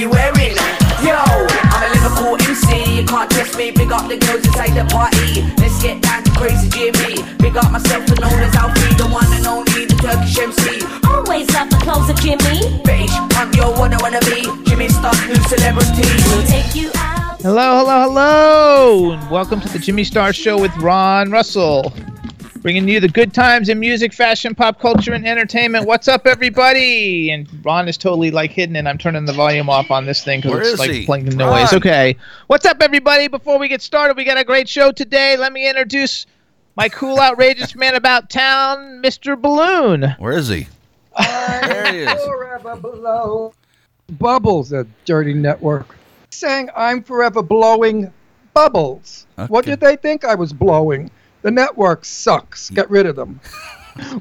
We wearing? Yo, I'm a Liverpool MC. You can't test me. Big up the girls inside the party. Let's get down to crazy Jimmy. Big up myself and known as Alfie, the one and only, the Turkish MC. Always love the clothes of Jimmy. Bitch, I'm your one I wanna be. Jimmy Star, new celebrity. We'll take you out. Hello, hello, hello, and welcome to the Jimmy Star Show with Ron Russell, bringing you the good times in music, fashion, pop culture, and entertainment. What's up, everybody? And Ron is totally like hidden, and I'm turning the volume off on this thing because it's like he? playing noise. Okay, what's up, everybody? Before we get started, we got a great show today. Let me introduce my cool, outrageous man about town, Mr. Balloon. Where is he? there he is. Forever blow. Bubbles, a dirty network. Saying I'm forever blowing bubbles. What did they think I was blowing? The network sucks. Get rid of them.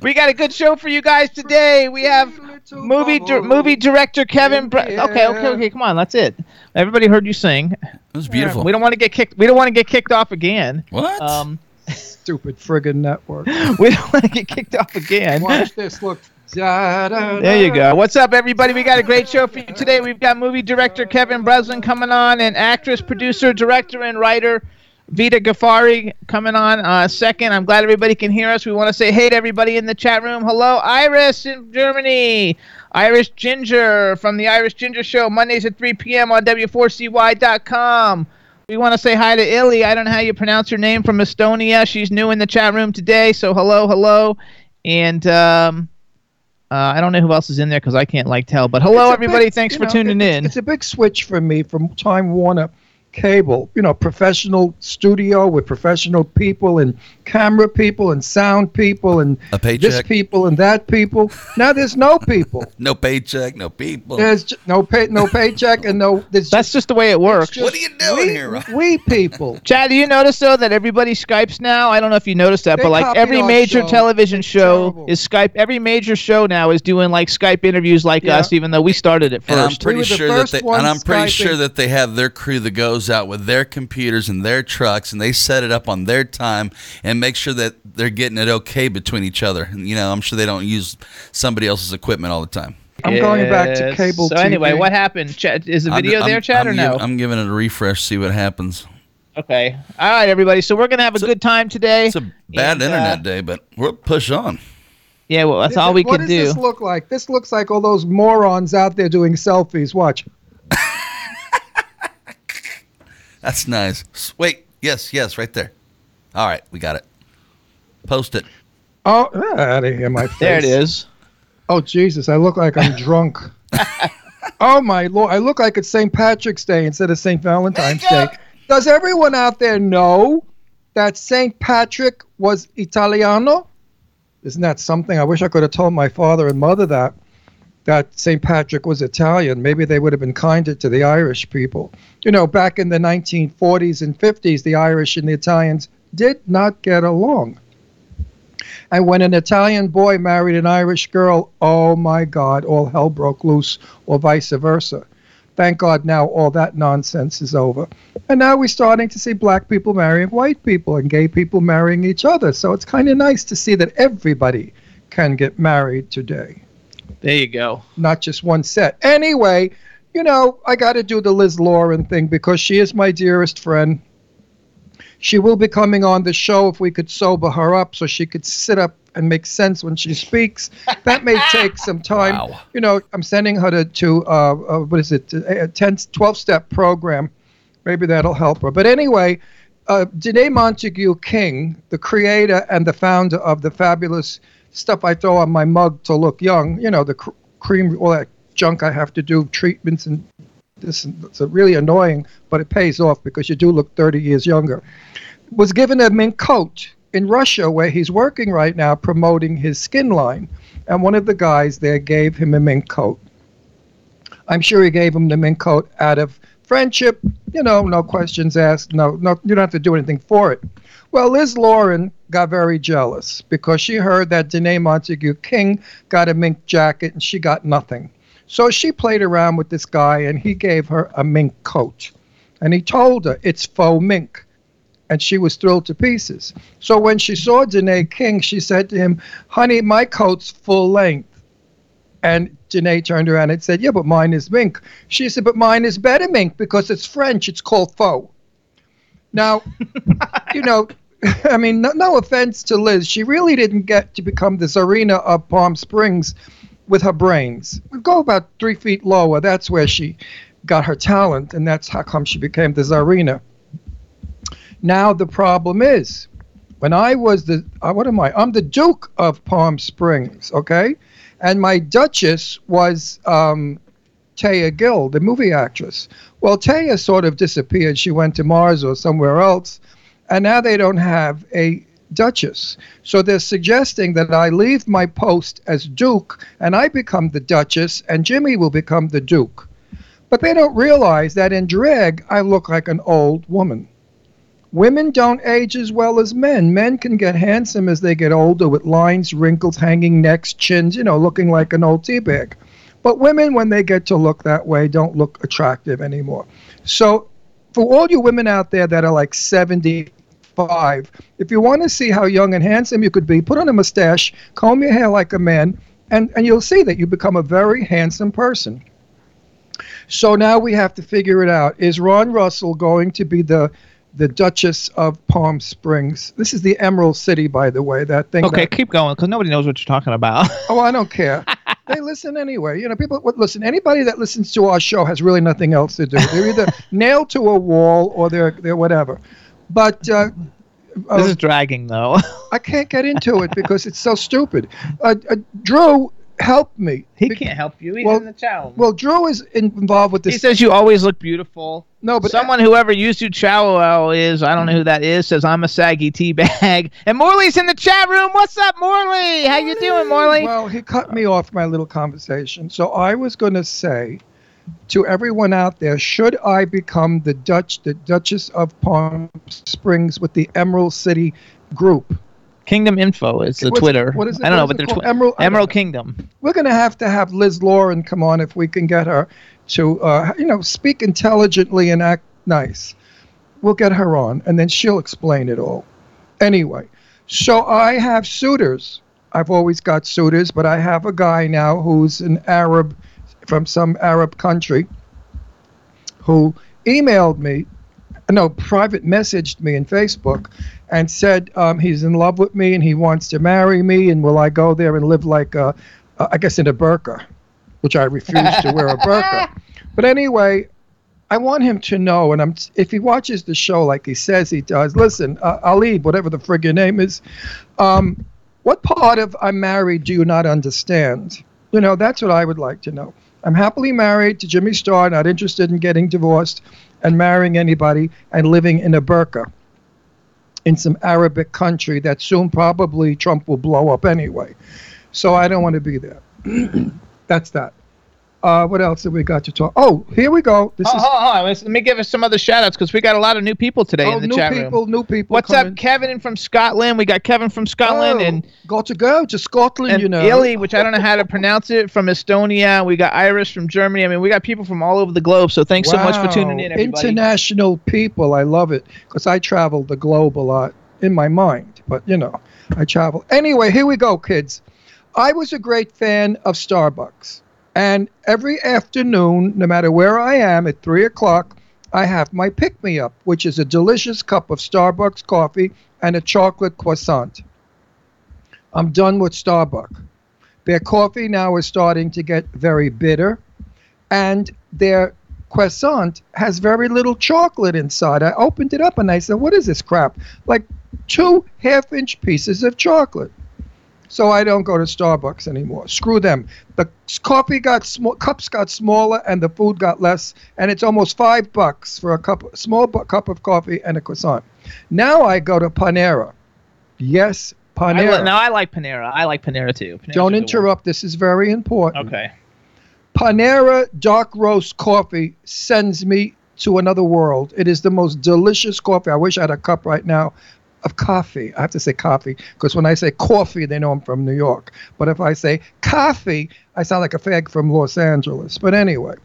We got a good show for you guys today. We have movie dir- bubbles. movie director Kevin. Bra- okay, okay, okay. Come on, that's it. Everybody heard you sing. It was beautiful. We don't want to get kicked. We don't want to get kicked off again. what? Um, Stupid friggin' network. we don't want to get kicked off again. Watch this. Look. Da, da, There you go. What's up, everybody? We got a great show for you today. We've got movie director Kevin Breslin coming on, and actress, producer, director, and writer Vida Ghaffari coming on uh, second. I'm glad everybody can hear us. We want to say hey to everybody in the chat room. Hello, Iris in Germany. Irish Ginger from the Irish Ginger Show, Mondays at 3 p.m. on W4CY.com. We want to say hi to Illy. I don't know how you pronounce her name from Estonia. She's new in the chat room today, so hello, hello. And um, uh, I don't know who else is in there because I can't like tell. But hello, everybody. big- Thanks for know, tuning it's- in. It's a big switch for me from Time Warner Cable. You know, professional studio with professional people and camera people and sound people and A this people and that people. Now there's no people. No paycheck, no people. There's j- no pay, no paycheck, and no. That's just the way it works. What are you doing we, here, Ron? We people. Chad, do you notice though that everybody Skypes now? I don't know if you noticed that, They but like every major show. television It's show terrible. is Skype. Every major show now is doing like Skype interviews like Yeah. us, even though we started it And I'm first. pretty were the sure that they, and I'm pretty Skyping. sure that they have their crew that goes out with their computers and their trucks, and they set it up on their time and make sure that they're getting it okay between each other. You know, I'm sure they don't use somebody else's equipment all the time. I'm going back to cable So anyway, what happened? Chad, is the I'm- video I'm- there, Chad, I'm or no? giv- I'm giving it a refresh, see what happens. okay. All right, everybody. So we're gonna have a It's a- good time today. It's a bad And, uh, internet day, but we'll push on. Yeah, well, that's This all is- we what could does do. this look like? This looks like all those morons out there doing selfies. Watch. That's nice. Wait, yes, yes, right there. All right, we got it. Post it. Oh, out of here, my face. There it is. Oh Jesus, I look like I'm drunk. oh my lord, I look like it's St. Patrick's Day instead of St. Valentine's Day. Does everyone out there know that St. Patrick was Italiano? Isn't that something? I wish I could have told my father and mother that that St. Patrick was Italian. Maybe they would have been kinder to the Irish people. You know, back in the 1940s and 50s, the Irish and the Italians did not get along. And when an Italian boy married an Irish girl, oh my God, all hell broke loose, or vice versa. Thank God now all that nonsense is over. And now we're starting to see black people marrying white people and gay people marrying each other. So it's kind of nice to see that everybody can get married today, There you go. not just one set. Anyway, you know, I got to do the Liz Lauren thing because she is my dearest friend. She will be coming on the show if we could sober her up so she could sit up and make sense when she speaks. That may take some time. Wow. You know, I'm sending her to, to uh, uh, what is it, a 10, 12 step program. Maybe that'll help her. But anyway, uh, Danae Montague King, the creator and the founder of the fabulous stuff I throw on my mug to look young, you know, the cr- cream, all that junk I have to do, treatments and this is really annoying, but it pays off because you do look 30 years younger. Was given a mink coat in Russia, where he's working right now, promoting his skin line, and one of the guys there gave him a mink coat. I'm sure he gave him the mink coat out of friendship, you know, no questions asked, no, no, you don't have to do anything for it. Well, Liz Lauren got very jealous because she heard that Danae Montague King got a mink jacket and she got nothing. So she played around with this guy and he gave her a mink coat. And he told her it's faux mink. And she was thrilled to pieces. So when she saw Danae King, she said to him, Honey, my coat's full length. And Janae turned around and said, Yeah, but mine is mink. She said, But mine is better mink because it's French. It's called faux. Now, you know, I mean, no, no offense to Liz. She really didn't get to become the Czarina of Palm Springs with her brains. We go about three feet lower. That's where she got her talent, and that's how come she became the Czarina. Now, the problem is, when I was the, uh, what am I? I'm the Duke of Palm Springs, okay? And my Duchess was um, Taya Gill, the movie actress. Well, Taya sort of disappeared. She went to Mars or somewhere else, and now they don't have a Duchess. So they're suggesting that I leave my post as Duke and I become the Duchess, and Jimmy will become the Duke. But they don't realize that in drag, I look like an old woman. Women don't age as well as men. Men can get handsome as they get older with lines, wrinkles, hanging necks, chins, you know, looking like an old tea bag. But women, when they get to look that way, don't look attractive anymore. So, for all you women out there that are like 75, if you want to see how young and handsome you could be, put on a mustache, comb your hair like a man, and, and you'll see that you become a very handsome person. So now we have to figure it out. Is Ron Russell going to be the the Duchess of Palm Springs? This is the Emerald City, by the way. That thing. Okay, that- keep going because nobody knows what you're talking about. Oh, I don't care. they listen anyway. You know, people listen. Anybody that listens to our show has really nothing else to do. They're either nailed to a wall or they're they're whatever. But uh, this uh, is dragging though. I can't get into it because it's so stupid. Uh, uh, Drew, help me. he Be- can't help you. He's well- in the chat. Well, Drew is in, involved with this. he says you always look beautiful. no, but Someone whoever used you Chow is, I don't know who that is, says I'm a saggy tea bag. And Morley's in the chat room. What's up, Morley? How you doing, Morley? Well, he cut me off my little conversation. So I was going to say to everyone out there, should I become the Dutch, the Duchess of Palm Springs with the Emerald City group? Kingdom Info is the What's- Twitter. what is it- I don't know, but they're twi- Emerald- Emerald. Kingdom. We're going to have to have Liz Lauren come on if we can get her to, uh, you know, speak intelligently and act nice. We'll get her on, and then she'll explain it all. Anyway, so I have suitors. I've always got suitors, but I have a guy now who's an Arab from some Arab country who emailed me, no, private messaged me in Facebook and said um, he's in love with me and he wants to marry me and will I go there and live like a, uh, I guess in a burqa, which I refuse to wear a burqa. But anyway, I want him to know, and I'm if he watches the show like he says he does. Listen, uh, Ali, whatever the frig your name is, um, what part of I'm married do you not understand? You know, that's what I would like to know. I'm happily married to Jimmy Star, not interested in getting divorced and marrying anybody and living in a burqa in some Arabic country that soon probably Trump will blow up anyway. So I don't want to be there. That's that. Uh, what else have we got to talk? Oh, here we go. This Oh, is hold on. Let me give us some other shout outs because we got a lot of new people today oh, in the new chat people, room. new people. What's coming. up, Kevin from Scotland? We got Kevin from Scotland Oh, and got to go to Scotland, and you know. Illy, which I don't know how to pronounce it, from Estonia. We got Iris from Germany. I mean, we got people from all over the globe. So thanks so much for tuning in, everybody. International people, I love it because I travel the globe a lot in my mind, but you know, I travel. Anyway, here we go, kids. I was a great fan of Starbucks, and every afternoon, no matter where I am at three o'clock, I have my pick me up, which is a delicious cup of Starbucks coffee and a chocolate croissant. I'm done with Starbucks. Their coffee now is starting to get very bitter, and their croissant has very little chocolate inside. I opened it up and I said, What is this crap? Like two half inch pieces of chocolate. So I don't go to Starbucks anymore. Screw them. The coffee got small, cups got smaller, and the food got less, and it's almost five bucks for a cup, small bu- cup of coffee and a croissant. Now I go to Panera. Yes, I Panera. li- now I like Panera. I like Panera too. Panera's don't a good one. interrupt. This is very important. Okay. Panera dark roast coffee sends me to another world. It is the most delicious coffee. I wish I had a cup right now of coffee. I have to say coffee because when I say coffee, they know I'm from New York. But if I say coffee, I sound like a fag from Los Angeles. But anyway,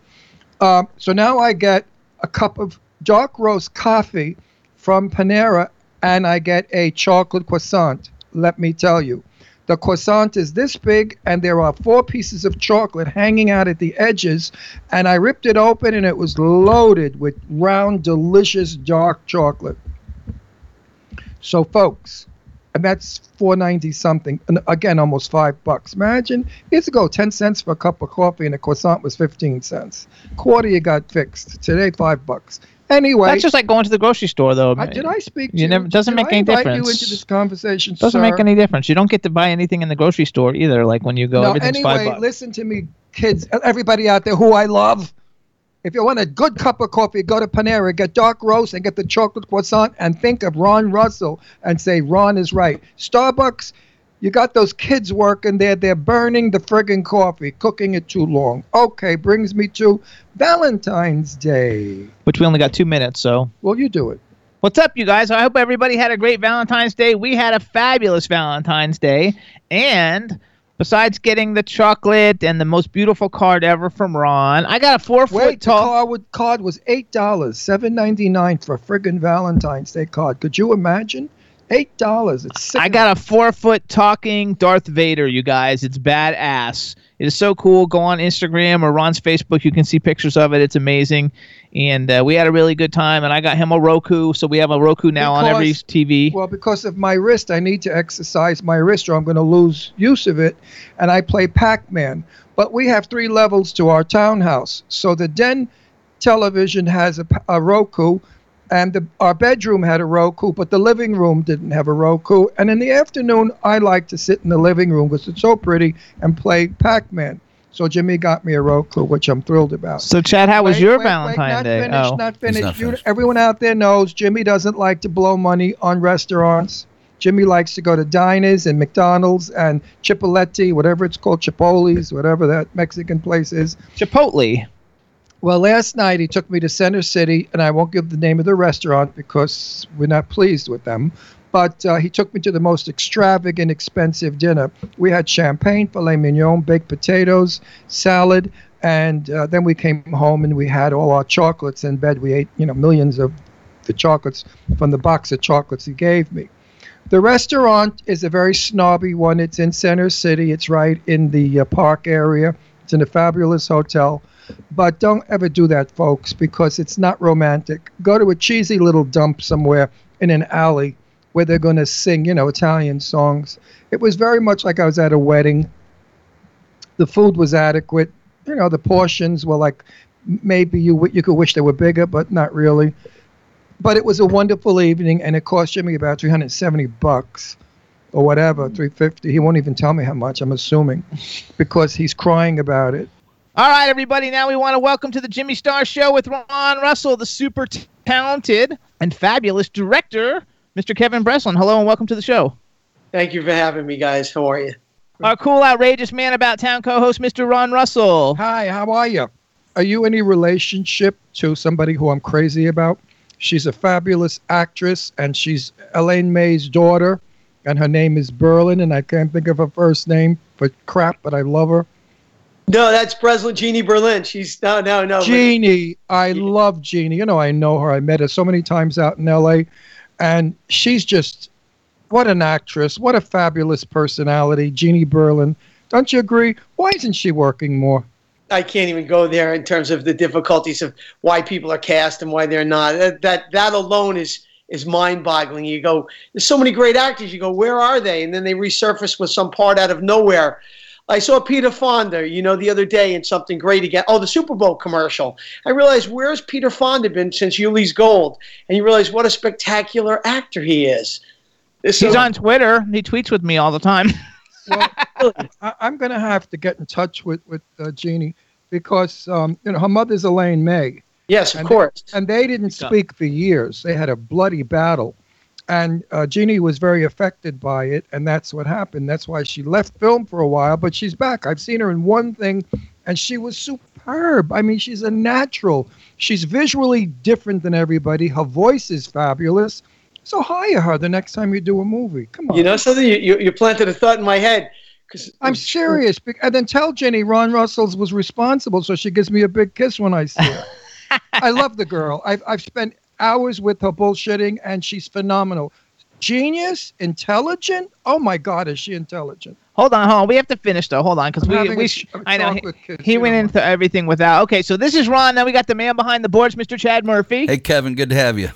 um, so now I get a cup of dark roast coffee from Panera and I get a chocolate croissant. Let me tell you. The croissant is this big, and there are four pieces of chocolate hanging out at the edges. And I ripped it open, and it was loaded with round, delicious dark chocolate. So, folks, and that's four ninety something. And again, almost five bucks. Imagine years ago, ten cents for a cup of coffee, and a croissant was fifteen cents. Quarter you got fixed. Today, five bucks. Anyway, That's just like going to the grocery store, though. I, did I speak to You never- doesn't did make I any difference. you into this conversation? Doesn't sir? make any difference. You don't get to buy anything in the grocery store either. Like when you go, no, everything's five anyway, bucks. listen to me, kids, everybody out there who I love. If you want a good cup of coffee, go to Panera, get dark roast, and get the chocolate croissant, and think of Ron Russell and say Ron is right. Starbucks, you got those kids working there. They're burning the friggin' coffee, cooking it too long. Okay, brings me to Valentine's Day. Which we only got two minutes, so. Well, you do it. What's up, you guys? I hope everybody had a great Valentine's Day. We had a fabulous Valentine's Day. And besides getting the chocolate and the most beautiful card ever from Ron, I got a four foot Wait, the tall. card, would, card was eight dollars, seven ninety nine for a friggin' Valentine's Day card. Could you imagine? Eight dollars. It's sick. I got a four foot talking Darth Vader, you guys. It's badass. It is so cool. Go on Instagram or Ron's Facebook. You can see pictures of it. It's amazing. And uh, we had a really good time. And I got him a Roku. So we have a Roku now on every TV. Well, because of my wrist, I need to exercise my wrist or I'm going to lose use of it. And I play Pac Man. But we have three levels to our townhouse. So the den television has a, a Roku, and the, our bedroom had a Roku, but the living room didn't have a Roku. And in the afternoon, I like to sit in the living room because it's so pretty and play Pac Man. So Jimmy got me a Roku, which I'm thrilled about. so, Chad, how was Wait, your wait, wait, Valentine's not Day? Finished, oh. Not finished. not You- finished. everyone out there knows Jimmy doesn't like to blow money on restaurants. Jimmy likes to go to diners and McDonald's and Chipotle, whatever it's called, Chipotle's, whatever that Mexican place is. Chipotle. Well, last night he took me to Center City, and I won't give the name of the restaurant because we're not pleased with them. But uh, he took me to the most extravagant, expensive dinner. We had champagne, filet mignon, baked potatoes, salad, and uh, then we came home and we had all our chocolates in bed. We ate, you know, millions of the chocolates from the box of chocolates he gave me. The restaurant is a very snobby one. It's in Center City. It's right in the uh, park area. It's in a fabulous hotel. But don't ever do that, folks, because it's not romantic. Go to a cheesy little dump somewhere in an alley where they're going to sing, you know, Italian songs. It was very much like I was at a wedding. The food was adequate. You know, the portions were like maybe you you could wish they were bigger, but not really. But it was a wonderful evening, and it cost Jimmy about 370 bucks or whatever, 350. He won't even tell me how much. I'm assuming, because he's crying about it. All right, everybody. Now we want to welcome to the Jimmy Star Show with Ron Russell, the super t- talented and fabulous director, Mr. Kevin Breslin. Hello and welcome to the show. Thank you for having me, guys. How are you? Our cool, outrageous man about town co-host, Mr. Ron Russell. Hi, how are you? Are you any relationship to somebody who I'm crazy about? She's a fabulous actress, and she's Elaine May's daughter, and her name is Berlin, and I can't think of her first name for crap, but I love her. No, that's Breslin Jeannie Berlin. She's no, no, no. Jeannie, I love Jeannie. You know, I know her. I met her so many times out in L.A., and she's just what an actress. What a fabulous personality, Jeannie Berlin. Don't you agree? Why isn't she working more? I can't even go there in terms of the difficulties of why people are cast and why they're not. That that, that alone is is mind-boggling. You go, there's so many great actors. You go, where are they? And then they resurface with some part out of nowhere. I saw Peter Fonda, you know, the other day in something great again. Oh, the Super Bowl commercial. I realized where's Peter Fonda been since Ulee's Gold? And you realize what a spectacular actor he is. He's on Twitter. He tweets with me all the time. Well, I, I'm going to have to get in touch with with uh, Jeannie because um, you know her mother's Elaine May, Yes, of And- course. and they didn't speak for years. They had a bloody battle, and uh, Jeannie was very affected by it, and that's what happened. That's why she left film for a while, but she's back. I've seen her in one thing, and she was superb. I mean, she's a natural. She's visually different than everybody. Her voice is fabulous. So hire her the next time you do a movie. Come on. You know something? You, you, you planted a thought in my head. Cause I'm serious. And then tell Jenny Ron Russell's was responsible, so she gives me a big kiss when I see her. I love the girl. I've I've spent hours with her bullshitting, and she's phenomenal. Genius, intelligent. Oh my God, is she intelligent? Hold on, hold on. We have to finish though. Hold on, because we we a- sh- a I know he, with he went know. into everything without. Okay, so this is Ron. Then we got the man behind the boards, Mr. Chad Murphy, Hey, Kevin, good to have you.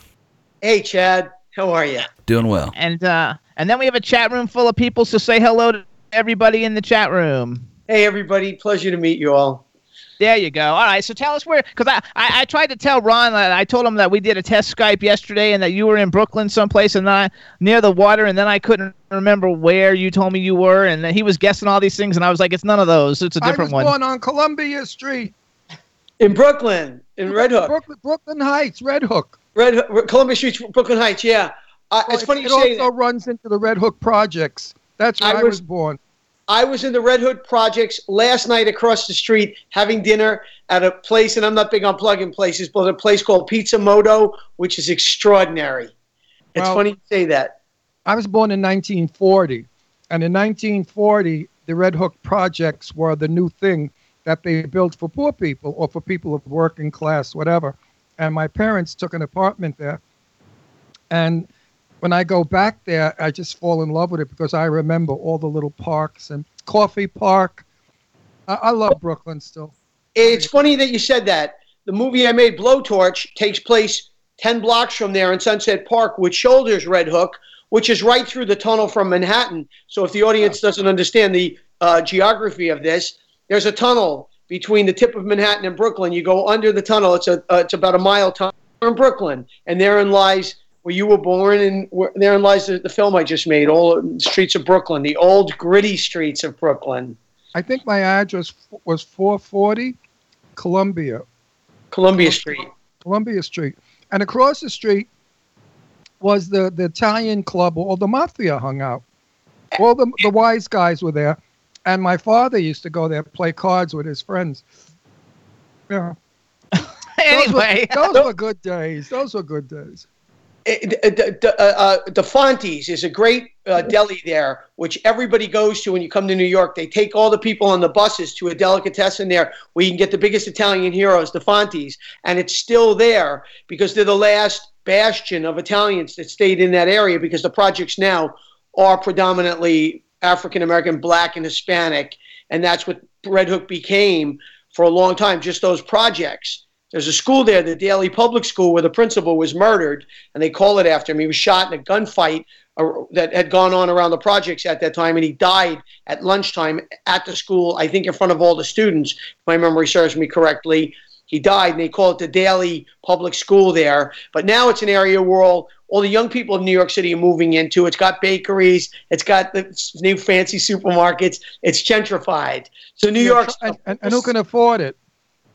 Hey, Chad. How are you? Doing well. and uh, and then we have a chat room full of people. So say hello to everybody in the chat room. Hey, everybody. Pleasure to meet you all. There you go. All right. So tell us where, because I, I I tried to tell Ron that I told him that we did a test Skype yesterday and that you were in Brooklyn someplace and then I, near the water and then I couldn't remember where you told me you were and then he was guessing all these things and I was like, it's none of those. It's a different I was one. born on Columbia Street, In Brooklyn, in Red Hook. Brooklyn, Brooklyn Heights, Red Hook. Red Hook, Columbus Street, Brooklyn Heights, yeah. Uh, Well, it's funny it you say also that. runs into the Red Hook projects. That's where I I, was- was born. I was in the Red Hook Projects last night across the street having dinner at a place, and I'm not big on plugging places, but a place called Pizza Moto, which is extraordinary. It's Well- funny you say that. I was born in 1940, and in 1940, the Red Hook projects were the new thing that they built for poor people or for people of working class, whatever. And my parents took an apartment there. And when I go back there, I just fall in love with it because I remember all the little parks and Coffey Park. I, I love Brooklyn still. It's funny that you said that. The movie I made, Blowtorch, takes place 10 blocks from there in Sunset Park, which shoulders Red Hook, which is right through the tunnel from Manhattan. So if the audience doesn't understand the uh, geography of this, there's a tunnel between the tip of Manhattan and Brooklyn. You go under the tunnel. It's a uh, it's about a mile tunnel in Brooklyn, and therein lies where you were born, and where, therein lies the, the film I just made, all the streets of Brooklyn, the old gritty streets of Brooklyn, I think my address was 440 Columbia. Columbia Street. Columbia Street. And across the street was the, the Italian club where all the mafia hung out. All the, the wise guys were there. And my father used to go there play cards with his friends. Yeah. Those anyway, were, those were good days. Those were good days. The, uh, uh, DeFonte's is a great uh, deli there, which everybody goes to when you come to New York. They take all the people on the buses to a delicatessen there where you can get the biggest Italian heroes, DeFonte's, and it's still there because they're the last bastion of Italians that stayed in that area because the projects now are predominantly African American, Black, and Hispanic, and that's what Red Hook became for a long time. Just those projects. There's a school there, the Daly Public School, where the principal was murdered, and they call it after him. He was shot in a gunfight uh, that had gone on around the projects at that time, and he died at lunchtime at the school, I think in front of all the students, if my memory serves me correctly. He died, and they call it the Daly Public School there. But now it's an area where all, all the young people of New York City are moving into. It's got bakeries, it's got the new fancy supermarkets, it's gentrified. So New York. and, and, and who can afford it?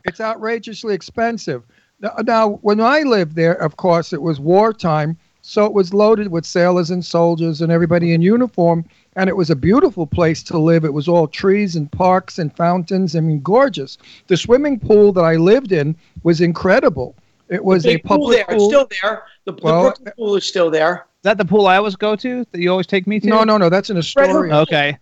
It's outrageously expensive. Now, now, when I lived there, of course, it was wartime, so it was loaded with sailors and soldiers and everybody in uniform, and it was a beautiful place to live. It was all trees and parks and fountains. I mean, gorgeous. The swimming pool that I lived in was incredible. It was a big pool public there. It's still there. The, the Well, Brooklyn pool is still there. is that the pool I always go to that you always take me to? No, no, no. That's in Astoria. Okay.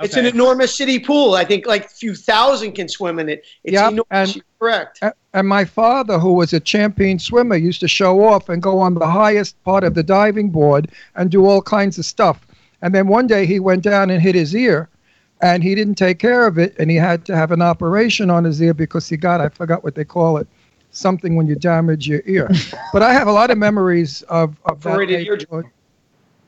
It's an enormous city pool. I think like a few thousand can swim in it. It's Yep, enormous. and- correct. And my father, who was a champion swimmer, used to show off and go on the highest part of the diving board and do all kinds of stuff. And then one day he went down and hit his ear, and he didn't take care of it, and he had to have an operation on his ear because he got, I forgot what they call it, something when you damage your ear. but I have a lot of memories of, of that. Neighborhood.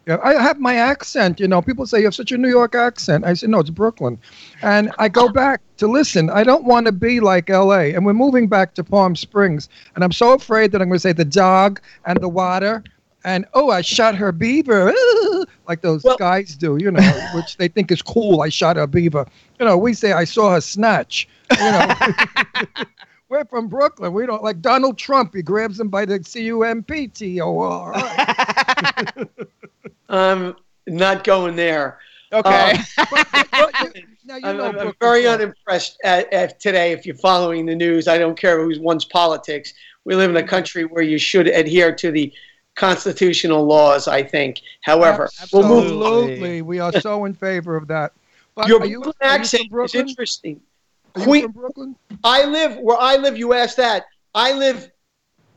Yeah, I have my accent. You know, people say you have such a New York accent. I say no, it's Brooklyn, and I go back to listen. I don't want to be like L.A. And we're moving back to Palm Springs, and I'm so afraid that I'm going to say the dog and the water, and oh, I shot her beaver, like those Well- guys do, you know, which they think is cool. I shot her beaver. You know, we say I saw her snatch. You know, we're from Brooklyn. We don't like Donald Trump. He grabs them by the C U M P T O R. I'm not going there. Okay. Um, now you I'm, know I'm- I'm very unimpressed at, at today. If you're following the news, I don't care who's one's politics. We live in a mm-hmm. country where you should adhere to the constitutional laws. I think. However, we'll move. Absolutely, we are so in favor of that. But Your you, Brooklyn are you accent from is interesting. Are you Queen- from Brooklyn? I live where I live. You asked that. I live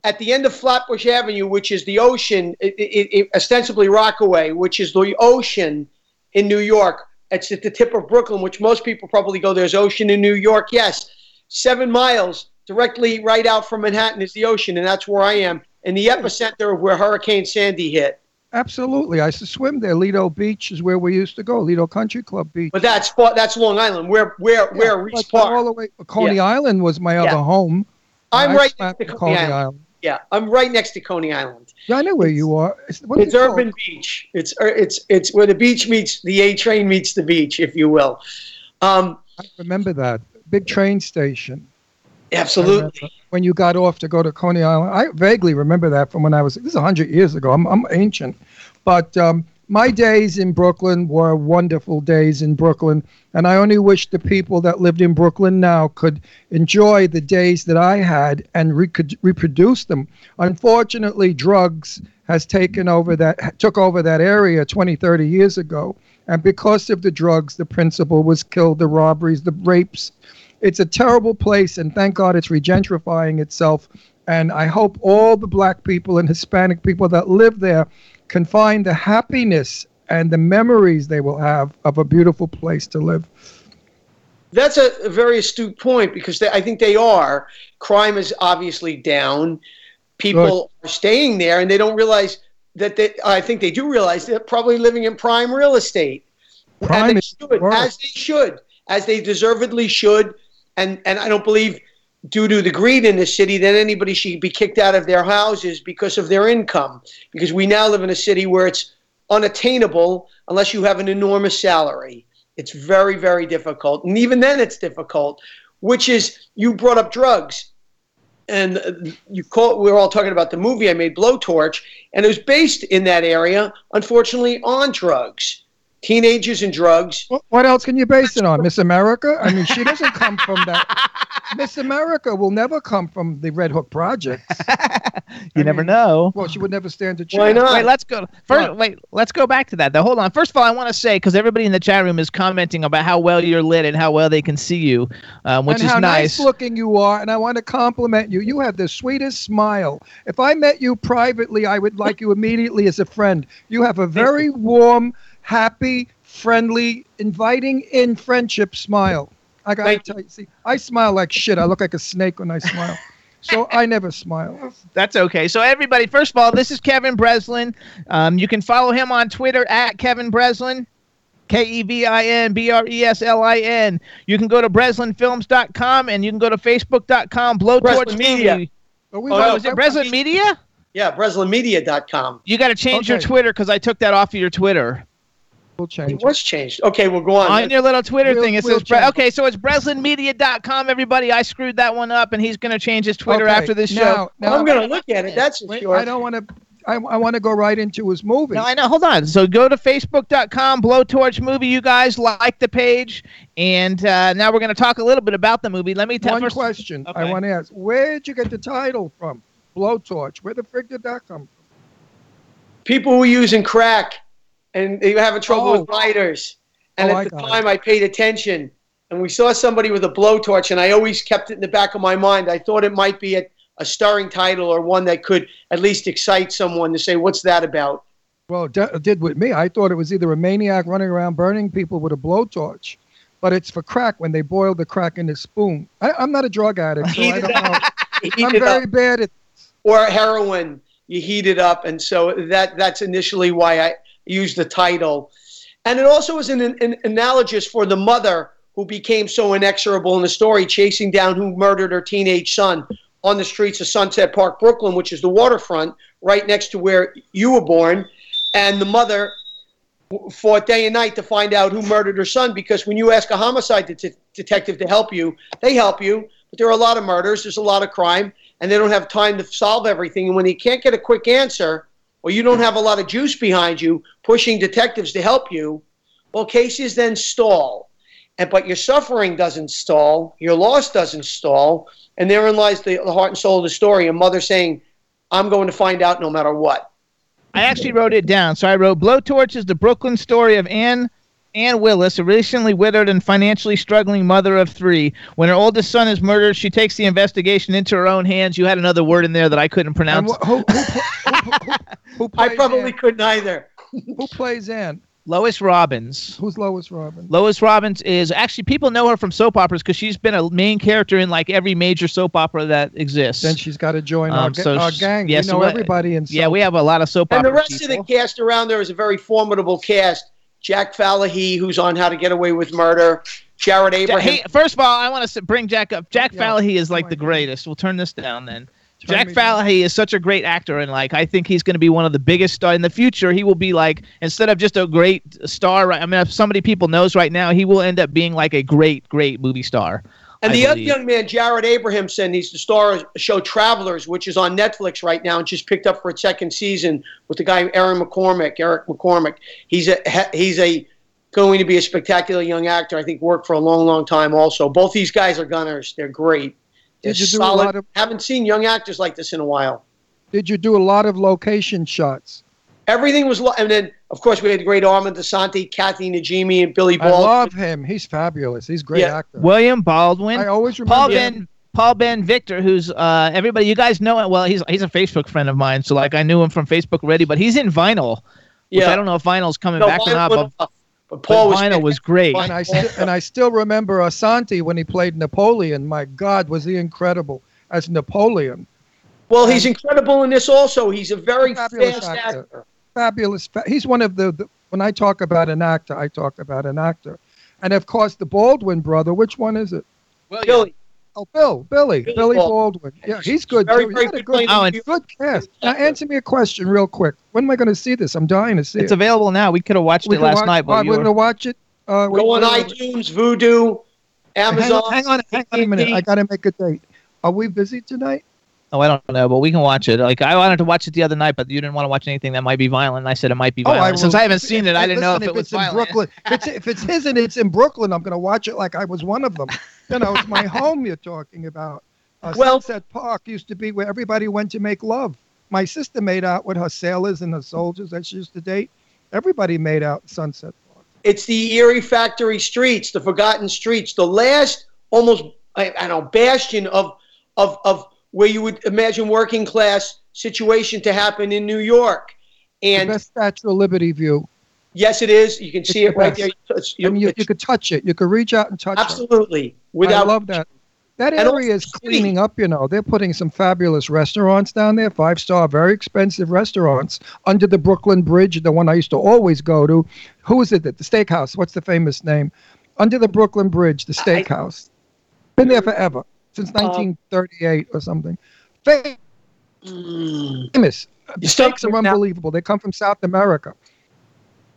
at the end of Flatbush Avenue, which is the ocean, it, it, it, ostensibly Rockaway, which is the ocean in New York. It's at the tip of Brooklyn, which most people probably go. There's ocean in New York. Yes, seven miles directly right out from Manhattan is the ocean, and that's where I am. In the epicenter of where Hurricane Sandy hit. Absolutely, I used to swim there. Lido Beach is where we used to go. Lido Country Club Beach. But that's that's Long Island. Where where where Yeah, Reese but all the way. Coney Island was my other Yeah. home. I'm I right next to Coney Island. Yeah, I'm right next to Coney Island. Yeah, I know where you are. It's, It's it called? Urban Beach. It's uh, it's it's where the beach meets the A train meets the beach, if you will. Um, I remember that big train station. Absolutely. When you got off to go to Coney Island, I vaguely remember that from when I was. This is hundred years ago. I'm I'm ancient, but um, my days in Brooklyn were wonderful days in Brooklyn, and I only wish the people that lived in Brooklyn now could enjoy the days that I had and re- could reproduce them. Unfortunately, drugs has taken over that took over that area 20, 30 years ago, and because of the drugs, the principal was killed, the robberies, the rapes. It's a terrible place, and thank God it's regentrifying itself. And I hope all the black people and Hispanic people that live there can find the happiness and the memories they will have of a beautiful place to live. That's a, a very astute point because they, I think they are. Crime is obviously down. People are staying there, and they don't realize that. They, I think they do realize they're probably living in prime real estate. Prime they should, as they should, as they deservedly should. And and I don't believe, due to the greed in the city, that anybody should be kicked out of their houses because of their income. Because we now live in a city where it's unattainable unless you have an enormous salary. It's very very difficult, and even then it's difficult. Which is you brought up drugs. And you call, we were all talking about the movie I made, Blowtorch, and it was based in that area, unfortunately, on drugs, teenagers and drugs. What, what else can you base it on? Miss America? I mean, she doesn't come from that. Miss America will never come from the Red Hook Project. you I never mean, know. Well, she would never stand a chance. Why not? Wait, let's go. First, What? wait, let's go back to that. Though, hold on. First of all, I want to say because everybody in the chat room is commenting about how well you're lit and how well they can see you, um, which and is how nice. nice looking you are, and I want to compliment you. You have the sweetest smile. If I met you privately, I would like you immediately as a friend. You have a very warm, happy, friendly, inviting in friendship smile. I gotta Thank tell you, see, I smile like shit. I look like a snake when I smile. so I never smile. That's okay. So everybody, first of all, this is Kevin Breslin. Um, you can follow him on Twitter at Kevin Breslin. K E V I N B R E S L I N. You can go to BreslinFilms.com and you can go to Facebook.com. Blowtorch Breslin Media. Movie. We Oh, Oh, no, is it Breslin Media? Yeah, BreslinMedia.com. You got to change your Twitter because I took that off of your Twitter. Will change. It was changed. Okay, we'll go on. On your little Twitter We'll- thing, it we'll says, Bre- change. okay, so it's BreslinMedia.com, everybody. I screwed that one up, and he's going to change his Twitter Okay, after this show. now- now- I'm going to look at it. That's for Wait, sure. I don't want to. I, I want to go right into his movie. No, I know. Hold on. So go to Facebook.com, Blowtorch Movie. You guys like the page, and uh, now we're going to talk a little bit about the movie. Let me tell One first. question I want to ask: Where'd you get the title from? Blowtorch. Where the frig did that come from? People were using crack and they were having trouble Oh. with writers. And Oh, at the time, I paid attention. And we saw somebody with a blowtorch, and I always kept it in the back of my mind. I thought it might be a, a starring title or one that could at least excite someone to say, What's that about? Well, it de- did with me. I thought it was either a maniac running around burning people with a blowtorch, but it's for crack when they boil the crack in a spoon. I, I'm not a drug addict, so I don't know. I'm it up. very bad at. or heroin. You heat it up, and so that that's initially why I used the title. And it also is an, an analogous for the mother who became so inexorable in the story, chasing down who murdered her teenage son, on the streets of Sunset Park, Brooklyn, which is the waterfront right next to where you were born. And the mother fought day and night to find out who murdered her son because when you ask a homicide det- detective to help you, they help you. But there are a lot of murders, there's a lot of crime, and they don't have time to solve everything. And when you can't get a quick answer, or you don't have a lot of juice behind you pushing detectives to help you, well, cases then stall. And but your suffering doesn't stall, your loss doesn't stall, and therein lies the, the heart and soul of the story. A mother saying, "I'm going to find out no matter what." I actually wrote it down. So I wrote Blowtorch is the Brooklyn story of Ann Ann Willis, a recently widowed and financially struggling mother of three. When her oldest son is murdered, she takes the investigation into her own hands. You had another word in there that I couldn't pronounce. wh- who, who, who, who, who I probably Ann? couldn't either. Who plays Ann? Lois Robbins. Who's Lois Robin? Lois Robbins is actually people know her from soap operas because she's been a main character in like every major soap opera that exists. Then she's got to join our, Um, ga- so our gang. yes, we know we- everybody in. yeah, we have a lot of soap operas. And the rest people. of the cast around there is a very formidable cast. Jack Falahee, who's on How to Get Away with Murder. Jared Abraham. Hey, first of all, I want to bring Jack up. Jack Yeah. Falahee is like Oh the greatest. We'll turn this down then. Turn Jack me down. Falahee is such a great actor, and like I think he's going to be one of the biggest star in the future. He will be like instead of just a great star. I mean, if somebody people knows right now, he will end up being like a great, great movie star. And I the other young man, Jared Abrahamson, he's the star of the show Travelers, which is on Netflix right now and just picked up for its second season with the guy Aaron McCormick. Eric McCormack. He's a he's a going to be a spectacular young actor. I think worked for a long, long time. Also, both these guys are gunners. They're great. They're Did you do a solid. lot of- Haven't seen young actors like this in a while. Did you do a lot of location shots? Everything was, lo- and then of course we had the great Armand Assante, Kathy Najimy, and Billy Baldwin. I love him. He's fabulous. He's a great Yeah. actor. William Baldwin. I always remember. Paul him. Ben Paul Ben Victor, who's uh, everybody you guys know it well. He's he's a Facebook friend of mine, so like I knew him from Facebook already. But he's in Vinyl, which yeah, I don't know if Vinyl's coming No, back or not. But, off, but Paul but was Vinyl was great. And I sti- and I still remember Assante when he played Napoleon. My God, was he incredible as Napoleon? Well, he's incredible in this also. He's a very Fabulous fast actor. actor. Fabulous. Fa- he's one of the, the. When I talk about an actor, I talk about an actor. And of course, the Baldwin brother. Which one is it? Billy. Oh, Bill, Billy, Billy Billy, Baldwin. Baldwin. Yeah, he's good. Very, too. He very good good, Oh, the and- good cast. Now, answer me a question real quick. When am I going to see this? I'm dying to see It's it. It's available now. We could have watched We it last watch- night, but we're were- going to watch it. Uh, Go on wait, wait, iTunes, Vudu, Hang Amazon. on, hang on, hang on a minute. I got to make a date. Are we busy tonight? Oh, I don't know, but we can watch it. Like I wanted to watch it the other night, but you didn't want to watch anything that might be violent. And I said it might be Oh, I violent. Since will- I haven't seen it, I Hey, didn't know listen, if it was it's in violent. Brooklyn. If it's, if it's his and it's in Brooklyn, I'm going to watch it like I was one of them. You know, it's my home you're talking about. Uh, Well- Sunset Park used to be where everybody went to make love. My sister made out with her sailors and her soldiers that she used to date. Everybody made out Sunset Park. It's the Erie Factory streets, the forgotten streets, the last almost I, I don't know bastion of of of where you would imagine working class situation to happen in New York. The And best Statue of Liberty view. yes, it is. You can see it right the there. best. It's- and you, it's- you could touch it. You could reach out and touch it. absolutely I without love that. That area is cleaning up, you know. They're putting some fabulous restaurants down there, five star, very expensive restaurants under the Brooklyn Bridge, the one I used to always go to. Who is it? The steakhouse. What's the famous name? Under the Brooklyn Bridge, the I- steakhouse. Been there forever, since Uh, 1938 or something. Mm. Famous. The You stumped steaks are me now. unbelievable. They come from South America.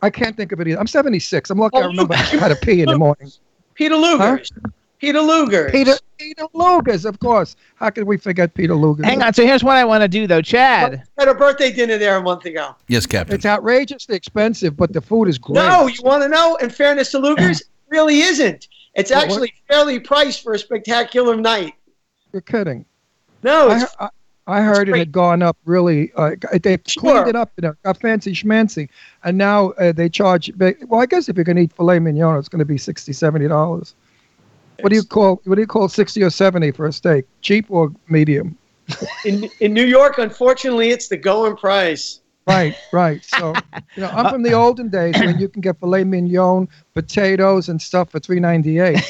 I can't think of it either. I'm 76. I'm lucky I Oh, remember you- how to pee in the morning. Peter Luger's. Peter Luger's. Peter Peter Luger's, of course. How could we forget Peter Luger's? Hang on. So here's what I want to do, though, Chad. had a birthday dinner there a month ago. Yes, Captain. It's outrageously expensive, but the food is great. No, you want to know? In fairness to Luger's, it really isn't. It's What- what? actually fairly priced for a spectacular night. You're kidding. No, I, it's I, I heard it had gone up really. Uh, they Sure. cleaned it up, you know, got fancy schmancy, and now uh, they charge. Well, I guess if you're going to eat filet mignon, it's going to be 60 70 dollars. What do you call what do you call 60 or 70 for a steak? Cheap or medium? in, in New York, unfortunately, it's the going price. Right, right. So, you know, I'm uh, from the olden days when you can get filet mignon, potatoes, and stuff for three ninety eight,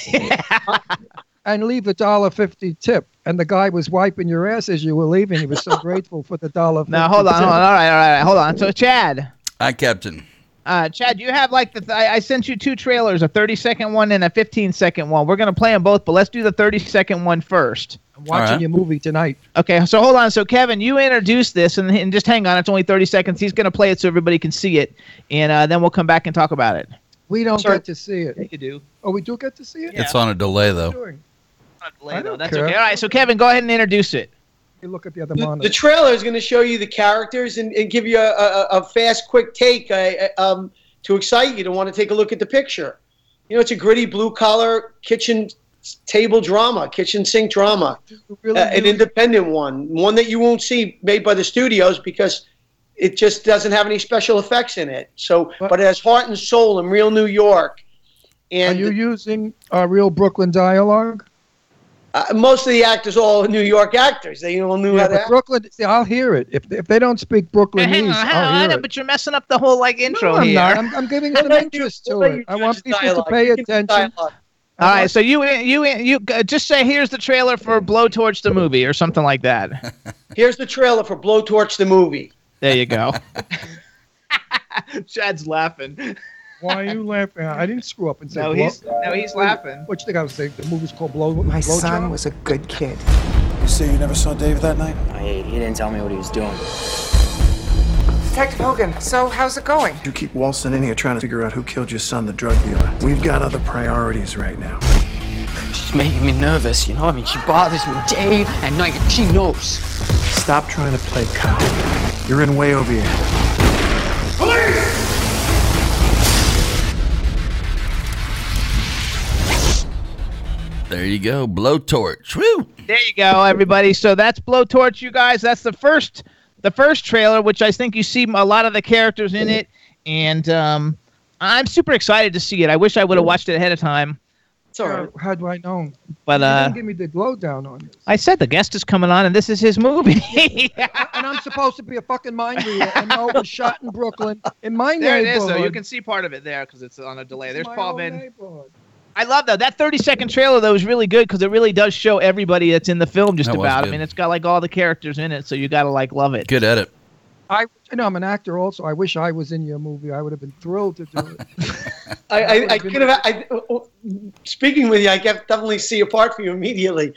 and leave a dollar fifty tip. And the guy was wiping your ass as you were leaving. He was so grateful for the dollar. Now hold on, hold on. All right, all right, hold on. So Chad, Hi, Captain. Uh, Chad, you have like the. Th- I I sent you two trailers, a 30 second one and a 15 second one. We're gonna play them both, but let's do the 30 second one first. I'm watching Alright. your movie tonight. Okay, so hold on. So Kevin, you introduce this, and, and just hang on. It's only 30 seconds. He's gonna play it so everybody can see it, and uh, then we'll come back and talk about it. We don't Sorry. get to see it. You do. Oh, we do get to see it. It's on a delay though. Doing? I don't That's care. okay. All right. So Kevin, go ahead and introduce it. You look at the other The, monitor. the trailer is going to show you the characters and, and give you a, a, a fast, quick take uh, uh, um, to excite you to want to take a look at the picture. You know, it's a gritty blue collar kitchen table drama, kitchen sink drama, really uh, an independent one, one that you won't see made by the studios because it just doesn't have any special effects in it. So, But- but it has heart and soul in real New York. Are And you using uh, real Brooklyn dialogue? Uh, most of the actors, all New York actors, they all knew Yeah, how to act. Brooklyn. See, I'll hear it. If if they don't speak Hey, Brooklynese, hang on, hang I'll on, hear it. but you're messing up the whole like intro no, I'm here. not. I'm, I'm giving some interest to it. I want people to pay attention. All right, so you you you uh, just say here's the trailer for Blowtorch the movie or something like that. Here's the trailer for Blowtorch the movie. There you go. Chad's laughing. Why are you laughing? I didn't screw up and say. No, blow- he's no, he's laughing. What you think I was saying? The movie's called Blow. My Blow son Job? was a good kid. You say you never saw Dave that night? He, he didn't tell me what he was doing. Detective Hogan, so how's it going? You keep waltzing in here trying to figure out who killed your son, the drug dealer. We've got other priorities right now. She's making me nervous, you know? I mean, she bothers me day and night. She knows. Stop trying to play cop. You're in way over your head. There you go. Blowtorch. Woo! There you go, everybody. So that's Blowtorch, you guys. That's the first the first trailer, which I think you see a lot of the characters in it, and um, I'm super excited to see it. I wish I would have watched it ahead of time, Sorry, all right. How do I know? but you uh, didn't give me the lowdown on this. I said the guest is coming on, and this is his movie. and I'm supposed to be a fucking mind reader and know it was shot in Brooklyn in my there it neighborhood. is, though. You can see part of it there because it's on a delay. There's My Paul own Vin. neighborhood. I love that. That 30 second trailer though is really good because it really does show everybody that's in the film just That about. I mean, it's got like all the characters in it, so you gotta like love it. Good edit. I, you know, I'm an actor also. I wish I was in your movie. I would have been thrilled to do it. I, I, I could have. I, oh, speaking with you, I can definitely see a part for you immediately.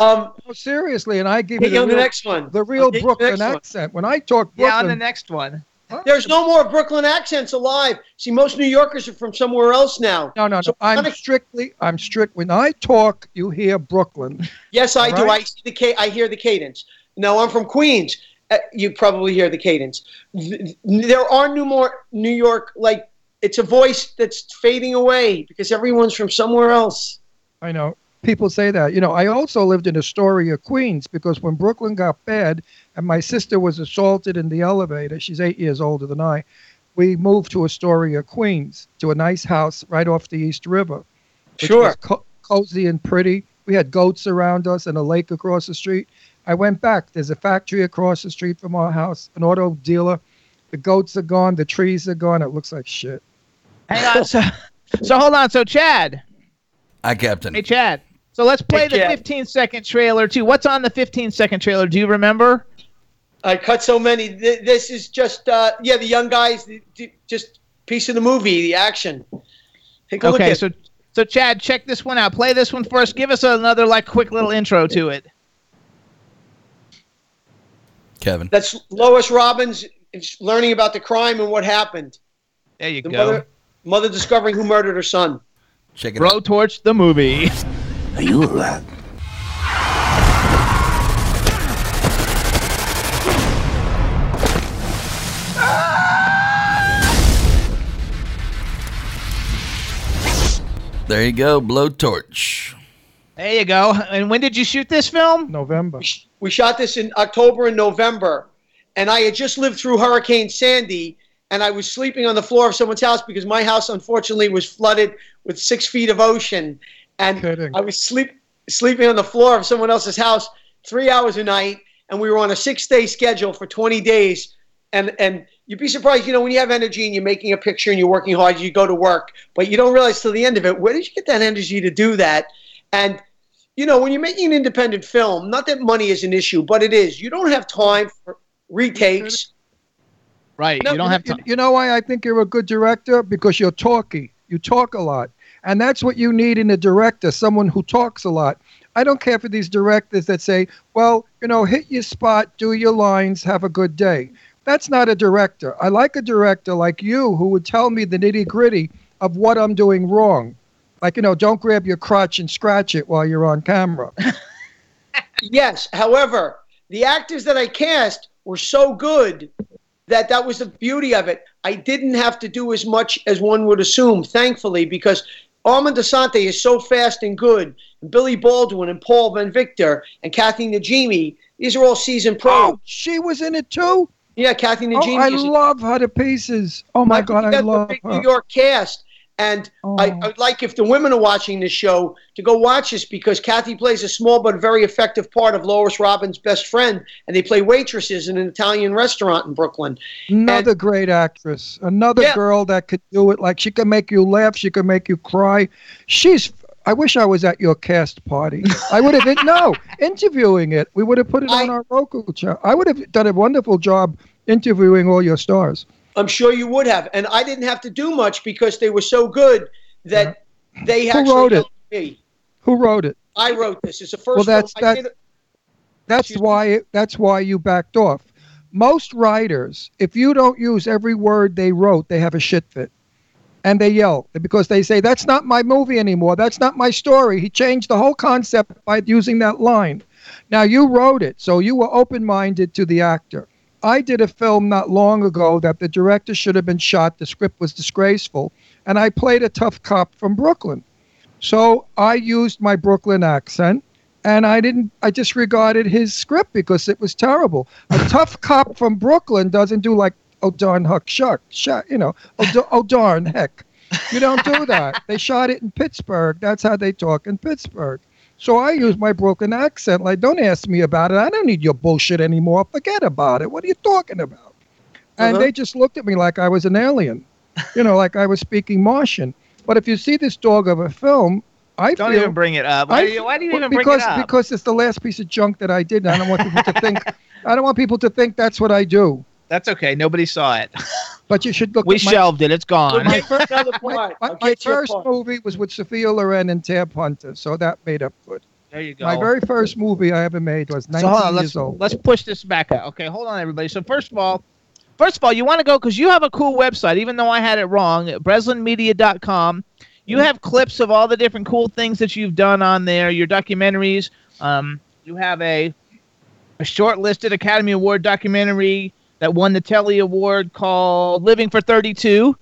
Um, no, seriously, and I give get you you the on the next one. the real I'll get you the Brooklyn next one. accent. When I talk Brooklyn, Yeah, on the next one. There's no more Brooklyn accents alive. See, most New Yorkers are from somewhere else now. no, no, no. I'm strictly, I'm strict. When I talk, you hear Brooklyn. Yes, I do. I see the ca- I hear the cadence. No, I'm from Queens. Uh, you probably hear the cadence. Th- There are no more New York like it's a voice that's fading away because everyone's from somewhere else. I know people say that. You know, I also lived in Astoria, Queens, because when Brooklyn got bad and my sister was assaulted in the elevator, she's eight years older than I. We moved to Astoria, Queens, to a nice house right off the East River. which Sure. was co- cozy and pretty. We had goats around us and a lake across the street. I went back. There's a factory across the street from our house, an auto dealer. The goats are gone. The trees are gone. It looks like shit. Hang on. So, so hold on. So Chad, Hi, Captain. hey Chad. So let's play Hey, the Chad. 15 second trailer too. What's on the 15 second trailer? Do you remember? I cut so many. This is just uh, yeah, the young guys. th- th- Just piece of the movie, the action. Take a look Okay, at. so so Chad, check this one out. Play this one for us. Give us another like quick little intro to it. Kevin. That's Lois Robbins learning about the crime and what happened. There you The go. mother, mother discovering who murdered her son. Check it Bro out. Torch the movie. Are you a rat? There you go. Blowtorch. There you go. And when did you shoot this film? November. We, sh- we shot this in October and November, and I had just lived through Hurricane Sandy, and I was sleeping on the floor of someone's house because my house unfortunately was flooded with six feet of ocean, and Kidding. I was sleep sleeping on the floor of someone else's house three hours a night, and we were on a six day schedule for 20 days, and and you'd be surprised, you know, when you have energy and you're making a picture and you're working hard, you go to work, but you don't realize till the end of it, where did you get that energy to do that? And you know, when you're making an independent film, not that money is an issue, but it is. You don't have time for retakes. Right. No, you don't have you, time. you know why I think you're a good director? Because you're talky. You talk a lot. And that's what you need in a director, someone who talks a lot. I don't care for these directors that say, well, you know, hit your spot, do your lines, have a good day. That's not a director. I like a director like you who would tell me the nitty gritty of what I'm doing wrong. Like, you know, don't grab your crotch and scratch it while you're on camera. Yes. However, the actors that I cast were so good that that was the beauty of it. I didn't have to do as much as one would assume, thankfully, because Armand Assante is so fast and good. And Billy Baldwin and Paul Ben-Victor and Kathy Najimy, these are all seasoned pros. Oh, she was in it too? Yeah, Kathy oh, Najimy. Oh, I love her to pieces. Oh my I God, I that's a love big her. New York cast. And I, Oh. I'd like if the women are watching this show to go watch this because Kathy plays a small but very effective part of Lois Robbins' best friend, and they play waitresses in an Italian restaurant in Brooklyn. Another great actress. Another Yeah. girl that could do it. Like she can make you laugh. She can make you cry. She's. I wish I was at your cast party. I would have no interviewing it. We would have put it on our local channel. I would have done a wonderful job interviewing all your stars. I'm sure you would have, and I didn't have to do much because they were so good that they actually Who wrote it? me. Who wrote it? I wrote this. It's the first. Well, that's I that's did. that's why it, that's why you backed off. Most writers, if you don't use every word they wrote, they have a shit fit, and they yell because they say that's not my movie anymore. That's not my story. He changed the whole concept by using that line. Now you wrote it, so you were open-minded to the actor. I did a film not long ago that the director should have been shot. The script was disgraceful, and I played a tough cop from Brooklyn. So I used my Brooklyn accent and I didn't I disregarded his script because it was terrible. A tough cop from Brooklyn doesn't do like oh darn huck shuck shuck you know oh, oh darn heck. You don't do that. they shot it in Pittsburgh. That's how they talk in Pittsburgh. So I use my broken accent. Like, don't ask me about it. I don't need your bullshit anymore. Forget about it. What are you talking about? And Uh-huh. they just looked at me like I was an alien, you know, like I was speaking Martian. But if you see this dog of a film, I Don't feel, even bring it up. Why, I do you, why do you even bring because it up? because it's the last piece of junk that I did. I don't want people to think. I don't want people to think that's what I do. That's okay. Nobody saw it. But you should look. We at my, shelved it. It's gone. my first, my, my- my get you a first part. movie was with Sophia Loren and Tab Hunter, so that made up good. There you go. My very first movie I ever made was 19 so hold on, years let's old. let's push this back up. Okay, hold on, everybody. So first of all, first of all, you want to go because you have a cool website. Even though I had it wrong, BreslinMedia.com. You have clips of all the different cool things that you've done on there. Your documentaries. Um, you have a a shortlisted Academy Award documentary that won the Telly Award called "Living for 32."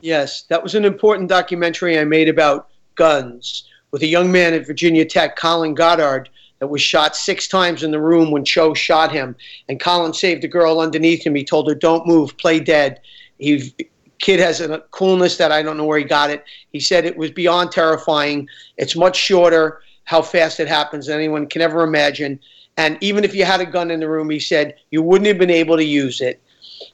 Yes, that was an important documentary I made about guns with a young man at Virginia Tech, Colin Goddard, that was shot six times in the room when Cho shot him. And Colin saved a girl underneath him. He told her, "Don't move, play dead." He kid has a coolness that I don't know where he got it. He said it was beyond terrifying. It's much shorter. How fast it happens than anyone can ever imagine. And even if you had a gun in the room, he said you wouldn't have been able to use it.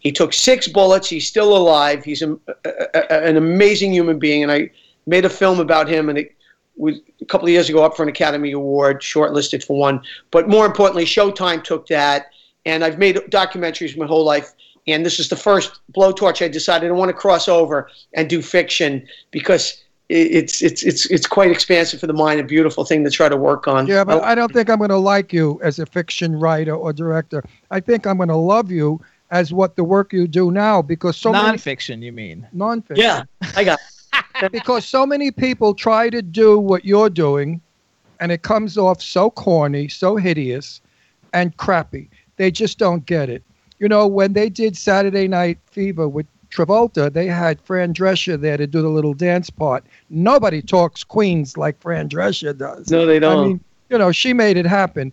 He took six bullets. He's still alive. He's a, a, a- an amazing human being. And I made a film about him, and it was a couple of years ago up for an Academy Award, shortlisted for one. But more importantly, Showtime took that, and I've made documentaries my whole life. And this is the first blowtorch I decided I want to cross over and do fiction because it's it's it's it's quite expansive for the mind, a beautiful thing to try to work on. Yeah, but I don't think I'm going to like you as a fiction writer or director. I think I'm going to love you as what the work you do now because so many Nonfiction, you mean? nonfiction. yeah, I got. because so many people try to do what you're doing and it comes off so corny, so hideous and crappy. They just don't get it. You know, when they did Saturday Night Fever with Travolta, they had Fran Drescher there to do the little dance part. Nobody talks Queens like Fran Drescher does. No, they don't. I mean, you know, she made it happen.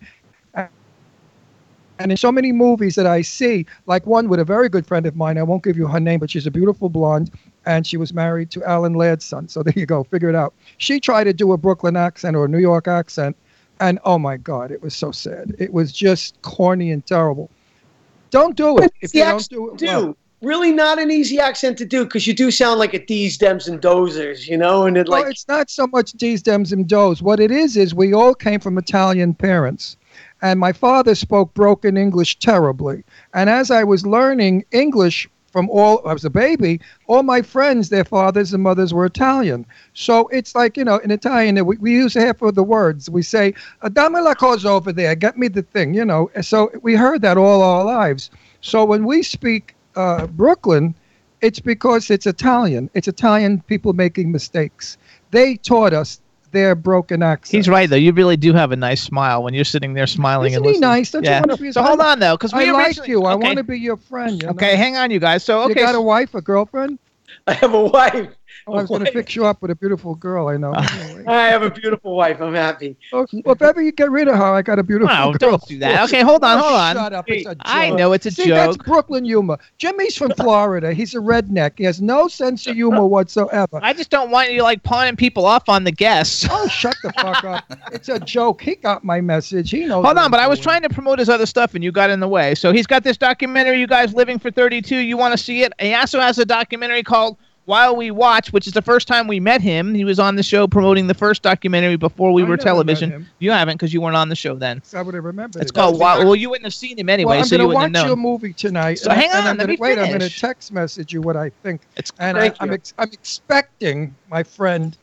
And in so many movies that I see, like one with a very good friend of mine, I won't give you her name, but she's a beautiful blonde, and she was married to Alan Ladd's son. So there you go, figure it out. She tried to do a Brooklyn accent or a New York accent, and oh my God, it was so sad. It was just corny and terrible. Don't do it if you don't do it well. Really not an easy accent to do because you do sound like a D's, Dems, and Dozers, you know? And it like, it's not so much D's, Dems, and Does. What it is is we all came from Italian parents, and my father spoke broken English terribly. And as I was learning English from all I was a baby. All my friends, their fathers and mothers were Italian. So it's like you know, in Italian, we, we use half of the words. We say, "Uh, "Dammi la cosa over there, get me the thing," you know. So we heard that all our lives. So when we speak uh, Brooklyn, it's because it's Italian. It's Italian people making mistakes. They taught us their broken accent. He's right though. You really do have a nice smile when you're sitting there smiling Isn't and he listening. nice? Don't you yeah. wanna be his so hold on though, because we I like originally- you. I want to be your friend. You Okay, know? hang on, you guys. So okay, You got a wife, a girlfriend? I have a wife. Oh, I was going to fix you up with a beautiful girl. I know. I have a beautiful wife. I'm happy. well, if ever you get rid of her, I got a beautiful No, girl. don't do that. Okay, hold on, hold on. Shut up. It's a joke. I know it's a joke. See, that's. Brooklyn humor. Jimmy's from Florida. He's a redneck. He has no sense of humor whatsoever. I just don't want you like pawning people off on the guests. Oh, shut the fuck up. It's a joke. He got my message. He knows. Hold on, but I'm was trying to promote his other stuff and you got in the way. So he's got this documentary, You Guys Living for 32. You want to see it? He also has a documentary called While We Watch, which is the first time we met him. He was on the show promoting the first documentary before we I were television. You haven't because you weren't on the show then. I would have remembered. It's it. called While. Well, you wouldn't have seen him anyway, well, I'm so you gonna watch wouldn't have your movie tonight. So and I- hang and on, I'm let gonna, me wait. I'm going to text message you what I think. It's and I, I'm, ex- I'm expecting, my friend,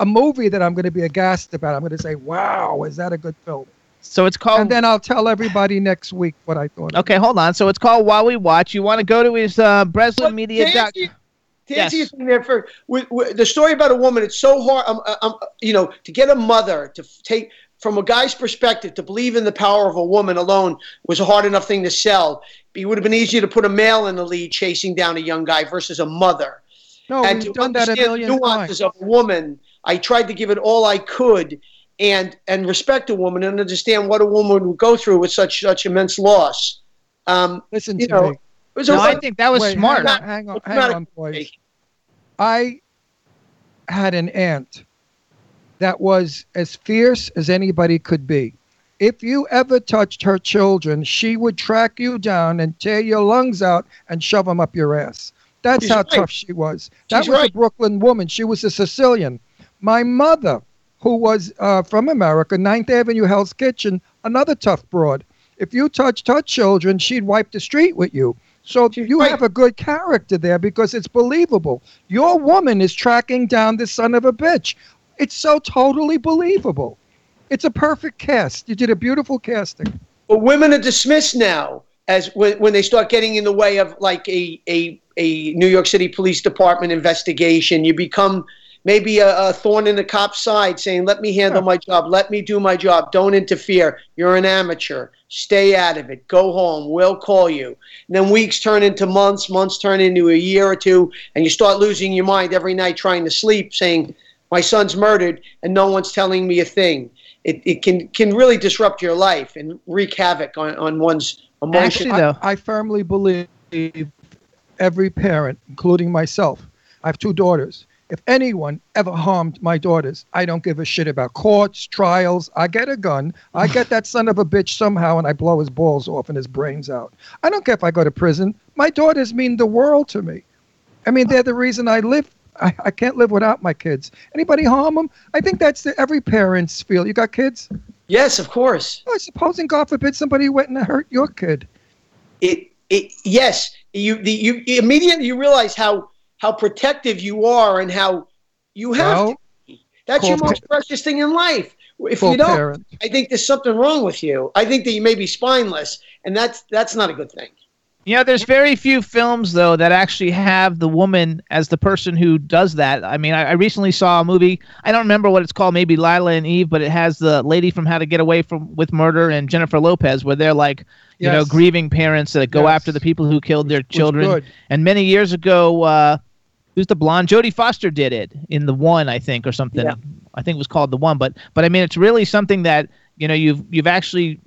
a movie that I'm going to be aghast about. I'm going to say, "Wow, is that a good film?" So it's called. And then I'll tell everybody next week what I thought. of. Okay, hold on. So it's called While We Watch. You want to go to his uh, Breslin Media. To doc- answer, to Yes. answer your thing there for with, with the story about a woman, it's so hard. Um, um, you know, to get a mother to take from a guy's perspective to believe in the power of a woman alone was a hard enough thing to sell. It would have been easier to put a male in the lead chasing down a young guy versus a mother. No, and we've to done that a understand the million nuances times. of a woman, I tried to give it all I could and and respect a woman and understand what a woman would go through with such such immense loss. Um, Listen you to know, me. Was No, I think that was Wait, smart. Hang on, hang on, It's hang on, boys. I had an aunt that was as fierce as anybody could be. If you ever touched her children, she would track you down and tear your lungs out and shove them up your ass. That's She's how right. tough she was. That She's was a. Brooklyn woman. She was a Sicilian. My mother, who was uh, from America, Ninth Avenue Hell's Kitchen, another tough broad. If you touched her children, she'd wipe the street with you. So you right. have a good character there because it's believable. Your woman is tracking down this son of a bitch. It's so totally believable. It's a perfect cast. You did a beautiful casting. But women are dismissed now as when, when they start getting in the way of like a, a, a New York City Police Department investigation. You become maybe a, a thorn in the cop's side saying, let me handle my job. Let me do my job. Don't interfere. You're an amateur. Stay out of it. Go home. We'll call you. And then weeks turn into months. Months turn into a year or two. And you start losing your mind every night trying to sleep saying, my son's murdered and no one's telling me a thing. It, it can, can really disrupt your life and wreak havoc on, on one's emotion. Actually, though, I firmly believe every parent, including myself, I have two daughters. If anyone ever harmed my daughters, I don't give a shit about courts, trials. I get a gun. I get that son of a bitch somehow and I blow his balls off and his brains out. I don't care if I go to prison. My daughters mean the world to me. I mean, they're the reason I live. I, I can't live without my kids. Anybody harm them? I think that's the, every parent's feel. You got kids? Yes, of course. Oh, supposing, God forbid, somebody went and hurt your kid. It, it, yes, you, the, you you immediately you realize how how protective you are and how you have. Well, to be. That's your most precious thing in life. If you don't, parent. I think there's something wrong with you. I think that you may be spineless, and that's that's not a good thing. You know, there's very few films though that actually have the woman as the person who does that. I mean, I, I recently saw a movie. I don't remember what it's called, maybe Lila and Eve, but it has the lady from How to Get Away from with Murder and Jennifer Lopez, where they're like, you know, grieving parents that go Yes. after the people who killed their children. And many years ago, uh, who's the blonde? Jodie Foster did it in the one, I think, or something. Yeah. I think it was called the one. But but I mean, it's really something that you know you've you've actually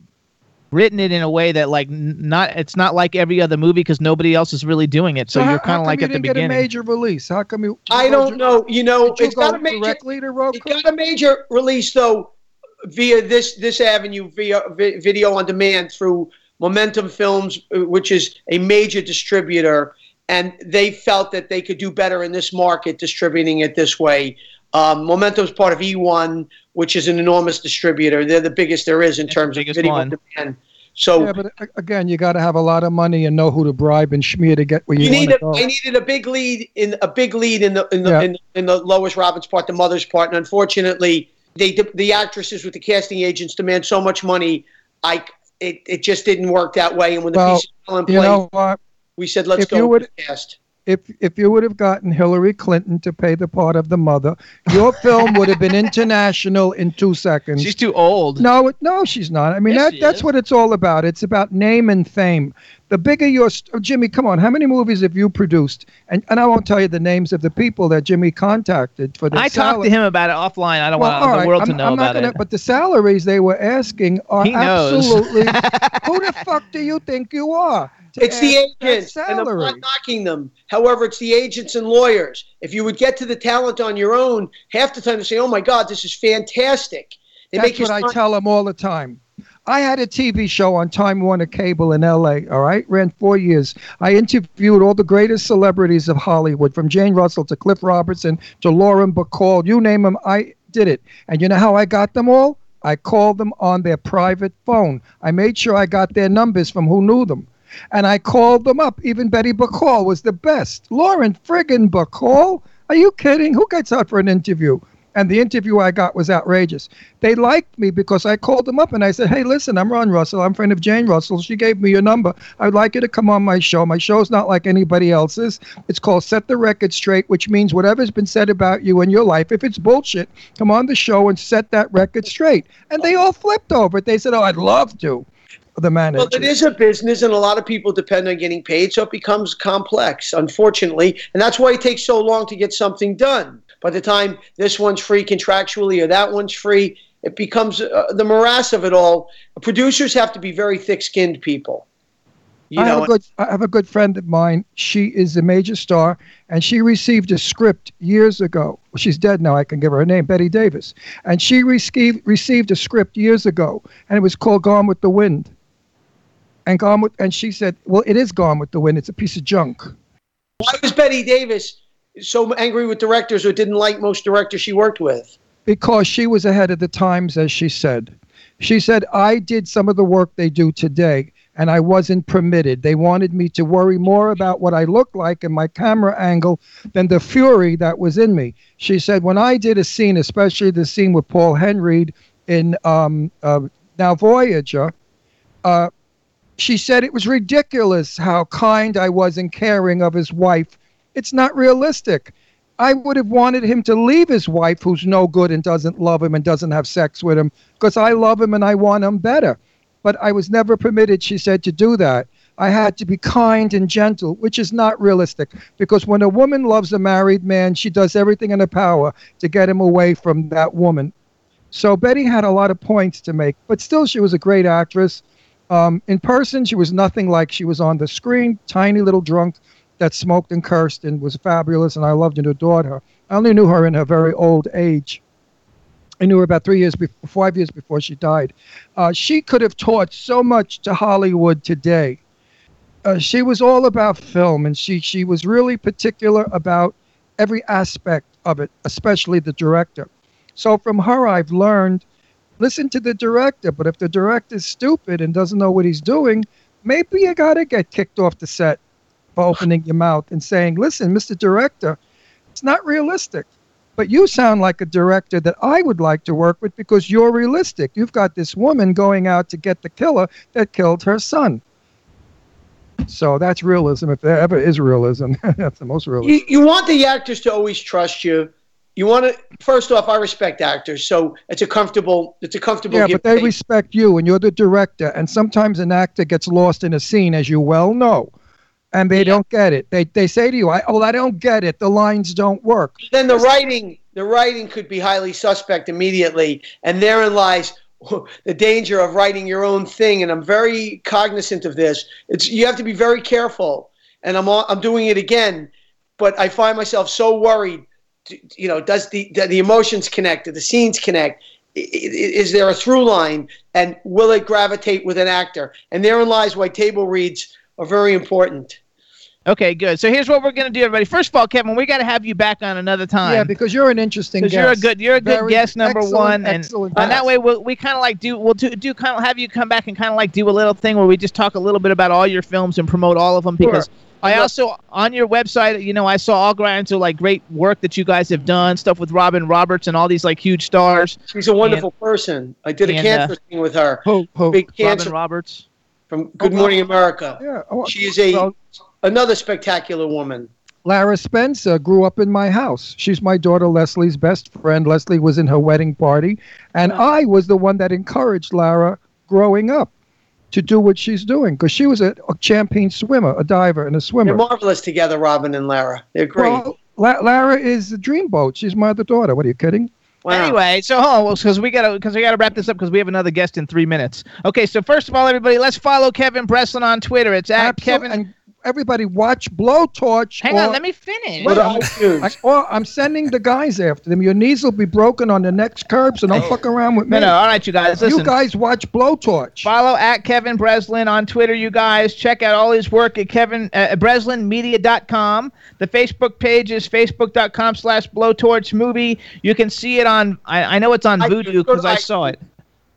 written it in a way that like not it's not like every other movie because nobody else is really doing it. So, how- you're kind of like you at the didn't get beginning. a major release. How come you? I don't know. You know, Did you it's go got a major directly to Roku? it got a major release though via this this avenue via vi- video on demand through Momentum Films, uh, which is a major distributor, and they felt that they could do better in this market distributing it this way. Um, Momentum is part of E1, which is an enormous distributor. They're the biggest there is in It's terms of video one. demand. So Yeah, but uh, again, you got to have a lot of money and know who to bribe and schmear to get where you, you need want a, go. I needed a big lead in a big lead in the in the, Yeah. in, in the Lois Robbins part, the mother's part, and unfortunately, they the actresses with the casting agents demand so much money. I it, it just didn't work that way. And when the Well, piece fell in you place, know what? we said let's if go you would- cast. If if you would have gotten Hillary Clinton to pay the part of the mother, your film would have been international in two seconds. She's too old. No, no, she's not. I mean, Yes, that, that's is. what it's all about. It's about name and fame. The bigger your st- oh, Jimmy, come on, how many movies have you produced? And and I won't tell you the names of the people that Jimmy contacted for the I talked to him about it offline. I don't Well, want all the world to I'm- know I'm about gonna- it. But the salaries they were asking are He knows. absolutely. who the fuck do you think you are? It's the agents, and I'm salary? not knocking them. However, it's the agents and lawyers. If you would get to the talent on your own, half the time they say, "Oh my God, this is fantastic." They That's make what I tell them all the time. I had a TV show on Time Warner Cable in LA, all right? Ran four years. I interviewed all the greatest celebrities of Hollywood, from Jane Russell to Cliff Robertson to Lauren Bacall. You name them, I did it. And you know how I got them all? I called them on their private phone. I made sure I got their numbers from who knew them. And I called them up. Even Betty Bacall was the best. Lauren friggin' Bacall? Are you kidding? Who gets out for an interview? And the interview I got was outrageous. They liked me because I called them up and I said, Hey, listen, I'm Ron Russell. I'm a friend of Jane Russell. She gave me your number. I'd like you to come on my show. My show's not like anybody else's. It's called Set the Record Straight, which means whatever's been said about you in your life, if it's bullshit, come on the show and set that record straight. And they all flipped over it. They said, Oh, I'd love to. The manager. Well, it is a business, and a lot of people depend on getting paid, so it becomes complex, unfortunately. And that's why it takes so long to get something done. By the time this one's free contractually or that one's free, it becomes uh, the morass of it all. Producers have to be very thick skinned people. You I know, have a good I have a good friend of mine. She is a major star, and she received a script years ago. She's dead now. I can give her her name, Betty Davis, and she received received a script years ago, and it was called Gone with the Wind. And Gone with, and she said, "Well, it is Gone with the Wind. It's a piece of junk." why was Betty Davis so angry with directors or didn't like most directors she worked with? because she was ahead of the times, as she said. She said, I did some of the work they do today, and I wasn't permitted. They wanted me to worry more about what I looked like and my camera angle than the fury that was in me. She said, when I did a scene, especially the scene with Paul Henry in um, uh, Now Voyager, uh, she said it was ridiculous how kind I was and caring of his wife. It's not realistic. I would have wanted him to leave his wife, who's no good and doesn't love him and doesn't have sex with him, because I love him and I want him better. But I was never permitted, she said, to do that. I had to be kind and gentle, which is not realistic, because when a woman loves a married man, she does everything in her power to get him away from that woman. So Betty had a lot of points to make, but still, she was a great actress. Um, in person, she was nothing like she was on the screen, tiny little drunk that smoked and cursed and was fabulous, and I loved and adored her. I only knew her in her very old age. I knew her about three years before, five years before she died. Uh, she could have taught so much to Hollywood today. Uh, she was all about film, and she she was really particular about every aspect of it, especially the director. So from her, I've learned listen to the director. But if the director's stupid and doesn't know what he's doing, maybe you got to get kicked off the set for opening your mouth and saying, listen, Mr. Director, it's not realistic. But you sound like a director that I would like to work with because you're realistic. You've got this woman going out to get the killer that killed her son. So that's realism. If there ever is realism, that's the most realism. You, you want the actors to always trust you. You want to. First off, I respect actors, so it's a comfortable. It's a comfortable. Yeah, but they take. respect you, and you're the director. And sometimes an actor gets lost in a scene, as you well know, and they don't get it. They they say to you, I, "Oh, I don't get it. The lines don't work." then the writing the writing could be highly suspect immediately and therein lies the danger of writing your own thing and i'm very cognizant of this it's you have to be very careful and i'm i'm doing it again but i find myself so worried you know does the the, emotions connect? Do the scenes connect? Is there a through line? And will it gravitate with an actor? And therein lies why table reads are very important Okay, good. So here's what we're gonna do, everybody. First of all, Kevin, we got to have you back on another time. Yeah, because you're an interesting guest. Because you're a good, you're a good Very guest number one, and, excellent and that way we'll, we kind of like do we'll do, do kind of have you come back and kind of like do a little thing where we just talk a little bit about all your films and promote all of them because Sure. I also on your website, you know, I saw all kinds of like great work that you guys have done, stuff with Robin Roberts and all these like huge stars. She's a wonderful person. I did a and, cancer uh, thing with her. Who, who? Big Robin Roberts. From Good Morning America. Yeah. oh, She is a well, another spectacular woman. Lara Spencer grew up in my house. She's my daughter Leslie's best friend. Leslie was in her wedding party, and I was the one that encouraged Lara growing up to do what she's doing because she was a, a champion swimmer, a diver, and a swimmer. They're marvelous together, Robin and Lara. They're great. Well, La- Lara is a dreamboat. She's my other daughter. What are you kidding? Wow. Anyway, so oh, hold on, because we gotta because we gotta wrap this up because we have another guest in three minutes. Okay, so first of all, everybody, let's follow Kevin Breslin on Twitter. It's at Absol- Kevin. and everybody watch Blowtorch. Hang on, let me finish. Go to I'm- I, or I'm sending the guys after them. Your knees will be broken on the next curb, so don't fuck around with me. No, no, all right, you guys, listen. you guys watch Blowtorch. Follow at Kevin Breslin on Twitter, you guys. Check out all his work at Kevin uh, BreslinMedia.com. The Facebook page is facebook.com slash blowtorch movie. You can see it on, I, I know it's on iTunes. Vudu because I iTunes. saw it.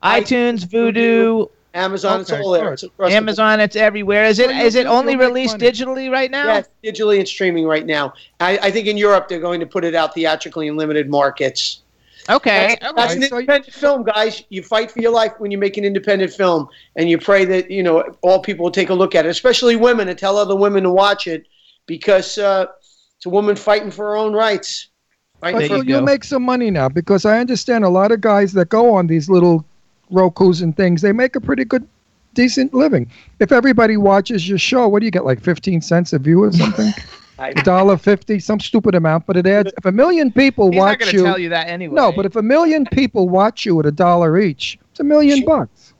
iTunes, iTunes, Vudu, Amazon, it's all there. good. It's across the Amazon, it's everywhere. Is it Oh, is it only released money. digitally right now? Yeah, digitally and streaming right now. I, I think in Europe they're going to put it out theatrically in limited markets. Okay. That's, that's an Okay, so you- independent film, guys. You fight for your life when you make an independent film, and you pray that you know all people will take a look at it, especially women, and tell other women to watch it because uh, it's a woman fighting for her own rights. Right? There for But you you'll make some money now because I understand a lot of guys that go on these little Roku's and things, they make a pretty good, decent living. If everybody watches your show, what do you get, like 15 cents a view or something? I- A dollar fifty, some stupid amount, but it adds. If a million people He's not watch going to you, tell you that anyway. no, but if a million people watch you at a dollar each, it's a million bucks.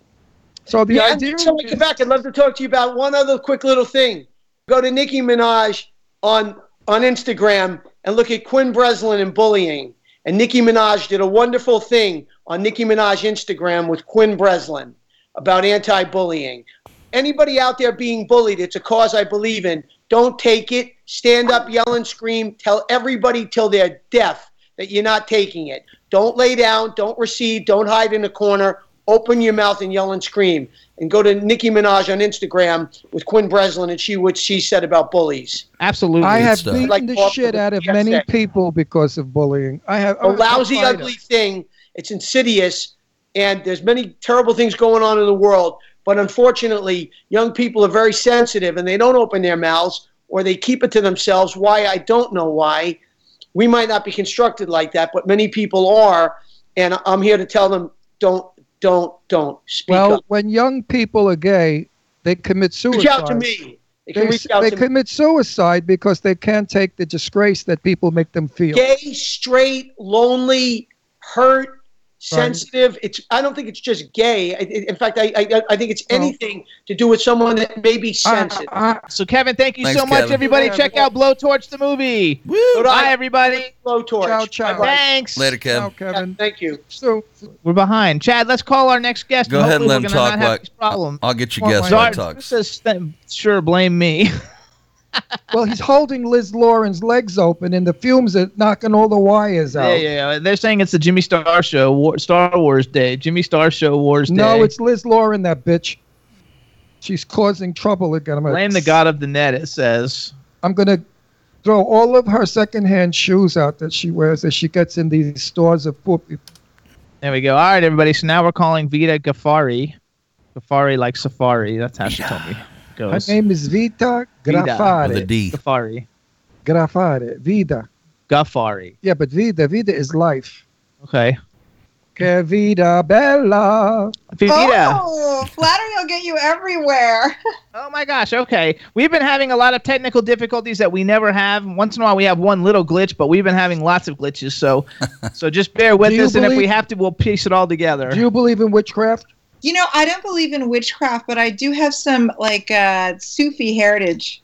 So the Yeah, idea until we is- come back, I'd love to talk to you about one other quick little thing. Go to Nicki Minaj on on Instagram and look at Quinn Breslin and bullying. And Nicki Minaj did a wonderful thing on Nicki Minaj Instagram with Quinn Breslin about anti-bullying. Anybody out there being bullied, it's a cause I believe in. Don't take it. Stand up, yell and scream. Tell everybody till they're deaf that you're not taking it. Don't lay down. Don't recede. Don't hide in a corner. Open your mouth and yell and scream. And go to Nicki Minaj on Instagram with Quinn Breslin and see what she said about bullies. Absolutely. I have stuff. beaten Like the shit the out of PSA. many people because of bullying. I have A I'm tough lousy, fighter. ugly thing. It's insidious, and there's many terrible things going on in the world. But unfortunately, young people are very sensitive, and they don't open their mouths or they keep it to themselves. Why? I don't know why. We might not be constructed like that, but many people are, and I'm here to tell them: don't, don't, don't speak Well, up. when young people are gay, they commit suicide. Reach out to me. They They, they to me. commit suicide because they can't take the disgrace that people make them feel. gay, straight, lonely, hurt, sensitive. It's. I don't think it's just gay. I, I- in fact, I, I I think it's oh. anything to do with someone that may be ah, sensitive. I- So Kevin, thank you Thanks, so much, Kevin. everybody. Yeah, Check yeah. out Blowtorch the movie. Go to Bye, everybody. Blowtorch. Ciao, ciao. Bye-bye. Thanks. Later, Ciao, Kev. Yeah, Kevin. thank you. So, We're behind. Chad, let's call our next guest. Go ahead and hopefully let we're him gonna talk. not have this problem. I'll get you Well, guessed my- while he Sorry, talks. this is- sure, blame me. well, he's holding Liz Lauren's legs open, and the fumes are knocking all the wires out. yeah, yeah, yeah. They're saying it's the Jimmy Star Show, War, Star Wars Day. Jimmy Star Show Wars Day. No, it's Liz Lauren, that bitch. She's causing trouble again. I'm gonna, blame the god of the net. It says. I'm gonna throw all of her secondhand shoes out that she wears as she gets in these stores of poor people. There we go. All right, everybody. So now we're calling Vita Ghaffari. Ghaffari like Safari. That's how she told me. it Her name is Vita Vida. With a Grafare. D. Ghaffari. Grafare. Vida. Ghaffari. Yeah, but Vida. Vida is life. Okay. Que vida bella. Vita. Oh, flattery will get you everywhere. Oh my gosh, okay. We've been having a lot of technical difficulties that we never have. Once in a while we have one little glitch, but we've been having lots of glitches, so so just bear with Do you us and if we have to we'll piece it all together. Do you believe in witchcraft? You know, I don't believe in witchcraft, but I do have some like uh, Sufi heritage,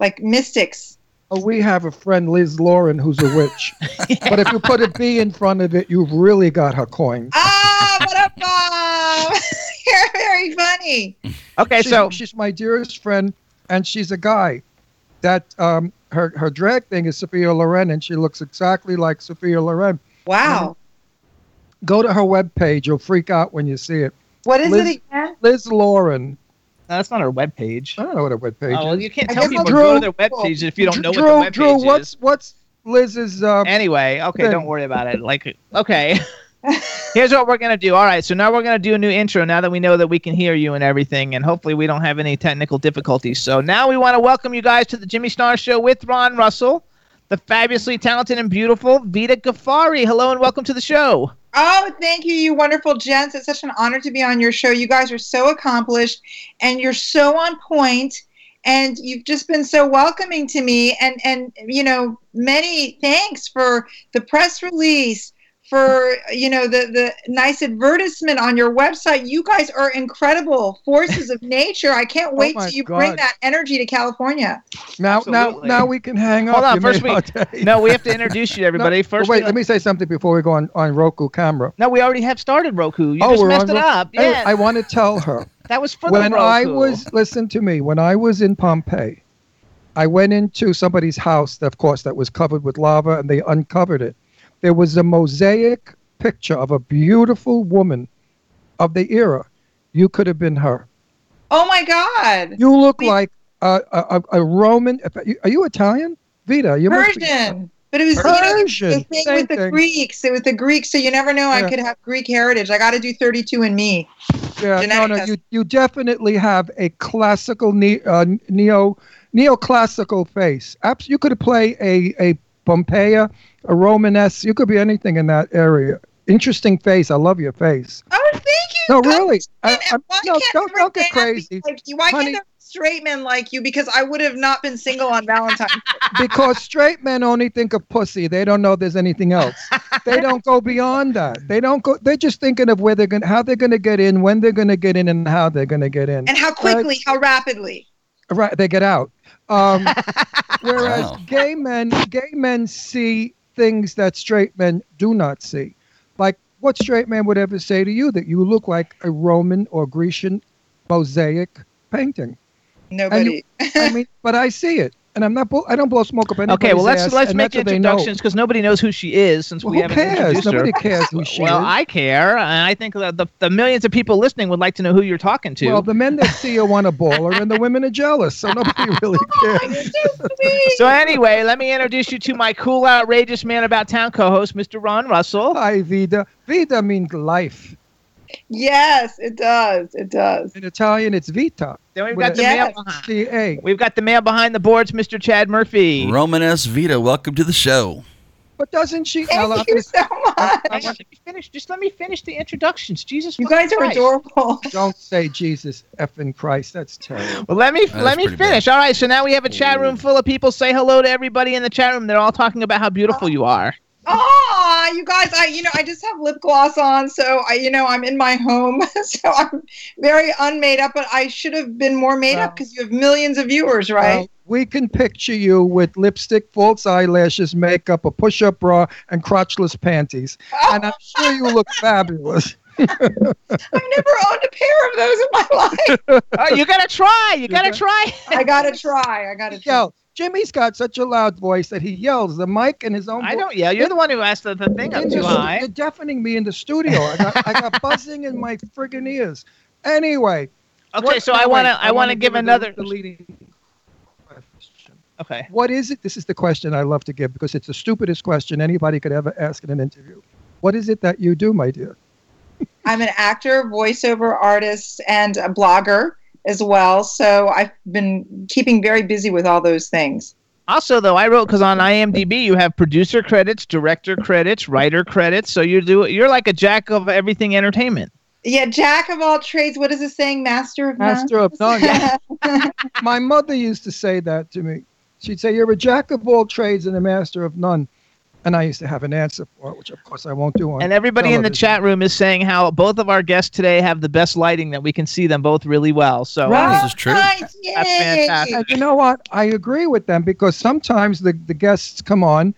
like mystics. Oh, we have a friend, Liz Lauren, who's a witch. but if you put a B in front of it, you've really got her coin. Ah, what up, Bob? You're very funny. okay, she's, so she's my dearest friend, and she's a guy. that um, her her drag thing is Sophia Loren, and she looks exactly like Sophia Loren. Wow. Go to her webpage. You'll freak out when you see it. What is Liz, it again? Liz Lauren. No, that's not her webpage. I don't know what her webpage Oh, well, is. you can't tell guess people I'll to go to Drew- their webpage if you don't know Drew, what the Drew, webpage what's is. what's Liz's? Uh, Anyway, okay, thing. don't worry about it. Like, okay. Here's what we're gonna do. All right, so now we're gonna do a new intro. Now that we know that we can hear you and everything, and hopefully we don't have any technical difficulties. So now we want to welcome you guys to the Jimmy Star Show with Ron Russell, the fabulously talented and beautiful Vita Ghaffari. Hello and welcome to the show. Oh, thank you, you wonderful gents. It's such an honor to be on your show. You guys are so accomplished and you're so on point and you've just been so welcoming to me and and you know, many thanks for the press release for you know the the nice advertisement on your website. You guys are incredible forces of nature. I can't oh wait Oh till you bring that energy to California. now, now, Absolutely. now we can hang up. Hold on, first we our day. no, we have to introduce you to everybody. No, First, wait, we- let me say something before we go on, on Roku camera. No, we already have started Roku. You oh, just we're messed on it up. Hey, Yeah, I want to tell her that was for when the Roku. I was listen to me when I was in Pompeii, I went into somebody's house, of course, that was covered with lava, and they uncovered it. There was a mosaic picture of a beautiful woman of the era. You could have been her. Oh my god. You look like a, a, a Roman. Are you Italian? Vita, you Persian. But it was you know, the- Persian, thing same with the thing. Greeks. It was the Greeks, so you never know. I could have Greek heritage. I got to do 32 and me. Yeah, no, no, test. you you definitely have a classical ne- uh, neo neoclassical face. Abs- you could play a a Pompeia, a Romanesque. You could be anything in that area. Interesting face. I love your face. Oh, thank you. No, God, really. I, I, why no, can't don't don't get crazy. Like you? Why Honey- can't there straight men like you? Because I would have not been single on Valentine's. Day. because straight men only think of pussy. They don't know there's anything else. they don't go beyond that. They don't go. They're just thinking of where they're going, how they're going to get in, when they're going to get in, and how they're going to get in. and how quickly, how rapidly. Right, they get out. Um, whereas Wow. gay men, gay men see things that straight men do not see. Like what straight man would ever say to you that you look like a Roman or Grecian mosaic painting? Nobody. I mean, but I see it, and I'm not. I don't blow smoke up anybody's Okay, well let's ass, let's make that's what know. introductions because nobody knows who she is since Well, we haven't cares? introduced her. Nobody cares who she well, is. Well, I care, and I think that the, the millions of people listening would like to know who you're talking to. Well, the men that see you want a baller, and the women are jealous, so nobody really oh cares. so anyway, let me introduce you to my cool, outrageous man about town co-host, Mr. Ron Russell. Hi, Vida. Vida means life. Yes, it does. It does. In Italian, it's vita. Then we've got the Yes. man behind. We've got the man behind the boards, Mr. Chad Murphy. Romanes Vita, welcome to the show. But doesn't she? Thank Now, you so much. Let me finish. Just let me finish the introductions. Jesus, You guys are Christ. adorable. Don't say Jesus effing Christ. That's terrible. Well, let me That's let me pretty bad. finish. All right, so now we have a chat room full of people. Say hello to everybody in the chat room. They're all talking about how beautiful oh. you are. Oh, you guys, I you know, I just have lip gloss on, so I you know, I'm in my home, so I'm very unmade up, but I should have been more made up because you have millions of viewers, right? Well, we can picture you with lipstick, false eyelashes, makeup, a push-up bra, and crotchless panties, oh. and I'm sure you look fabulous. I've never owned a pair of those in my life. Oh, you gotta try. You gotta got- try. I gotta try. I gotta try. Yell. Jimmy's got such a loud voice that he yells the mic and his own. I vo- don't yell. You're the one who asked the, the thing up In too high. You're deafening me in the studio. I got, I got buzzing in my friggin' ears. Anyway. Okay, what- so no, I wanna I wanna wanna give her the- another. the leading question. Okay. What is it? This is the question I love to give because it's the stupidest question anybody could ever ask in an interview. What is it that you do, my dear? I'm an actor, voiceover artist, and a blogger as well. So I've been keeping very busy with all those things. Also, though, I wrote because on IMDb you have producer credits, director credits, writer credits. So you do you're like a jack of everything entertainment. Yeah, jack of all trades. What is it saying? Master of none? Master of none. my mother used to say that to me. She'd say, You're a jack of all trades and a master of none. And I used to have an answer for it, which of course I won't do on And everybody in the chat room is saying how both of our guests today have the best lighting that we can see them both really well. So uh, Right. This is true. Right, that's fantastic. And you know what? I agree with them because sometimes the, the guests come on,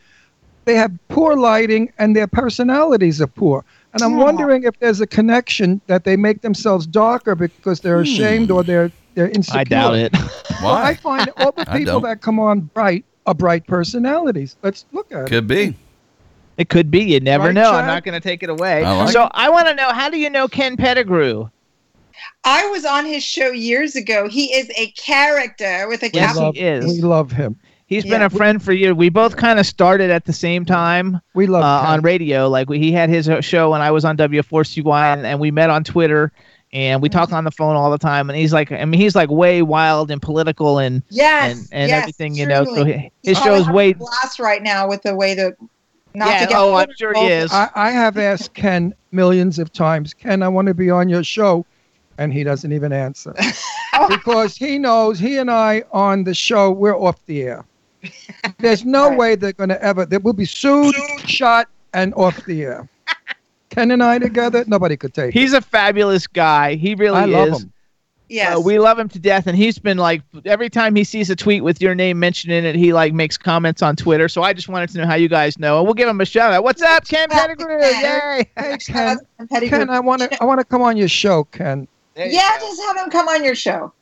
they have poor lighting and their personalities are poor. And I'm Aw. wondering if there's a connection that they make themselves darker because they're hmm. ashamed or they're They're insecure. I doubt it. Well, I find all the people that come on bright are bright personalities. Let's look at it. Could be. It could be. You never Right, know. I'm Chad? not going to take it away. I like so it. I want to know how do you know Ken Pettigrew? I was on his show years ago. He is a character with a Yes, capital. he is. We love him. He's been Yeah. a friend for years. We both kind of started at the same time We love uh, on radio. Like we, he had his uh, show and I was on W4CY and, and we met on Twitter and we talk mm-hmm. on the phone all the time. And he's like, I mean, he's like way wild and political and Yes, and, and yes, everything, you know. So truly. He's his probably show's having way. blast right now with the way that Not Yeah, to get oh, I'm sure he is. I, I have asked Ken millions of times, Ken, I want to be on your show. And he doesn't even answer. Oh. because he knows he and I on the show, we're off the air. There's no way they're going to ever, they will be sued, shot, and off the air. Ken and I together, nobody could take it. He's a fabulous guy. He really I love him. Yes. Uh, we love him to death, and he's been like every time he sees a tweet with your name mentioned in it, he like makes comments on Twitter. So I just wanted to know how you guys know, and we'll give him a shout out. What's up, Ken Pettigrew? Yay! Hey, Ken, out to Pettigrew. Ken, I want to, I want to come on your show, Ken. yeah, just have him come on your show.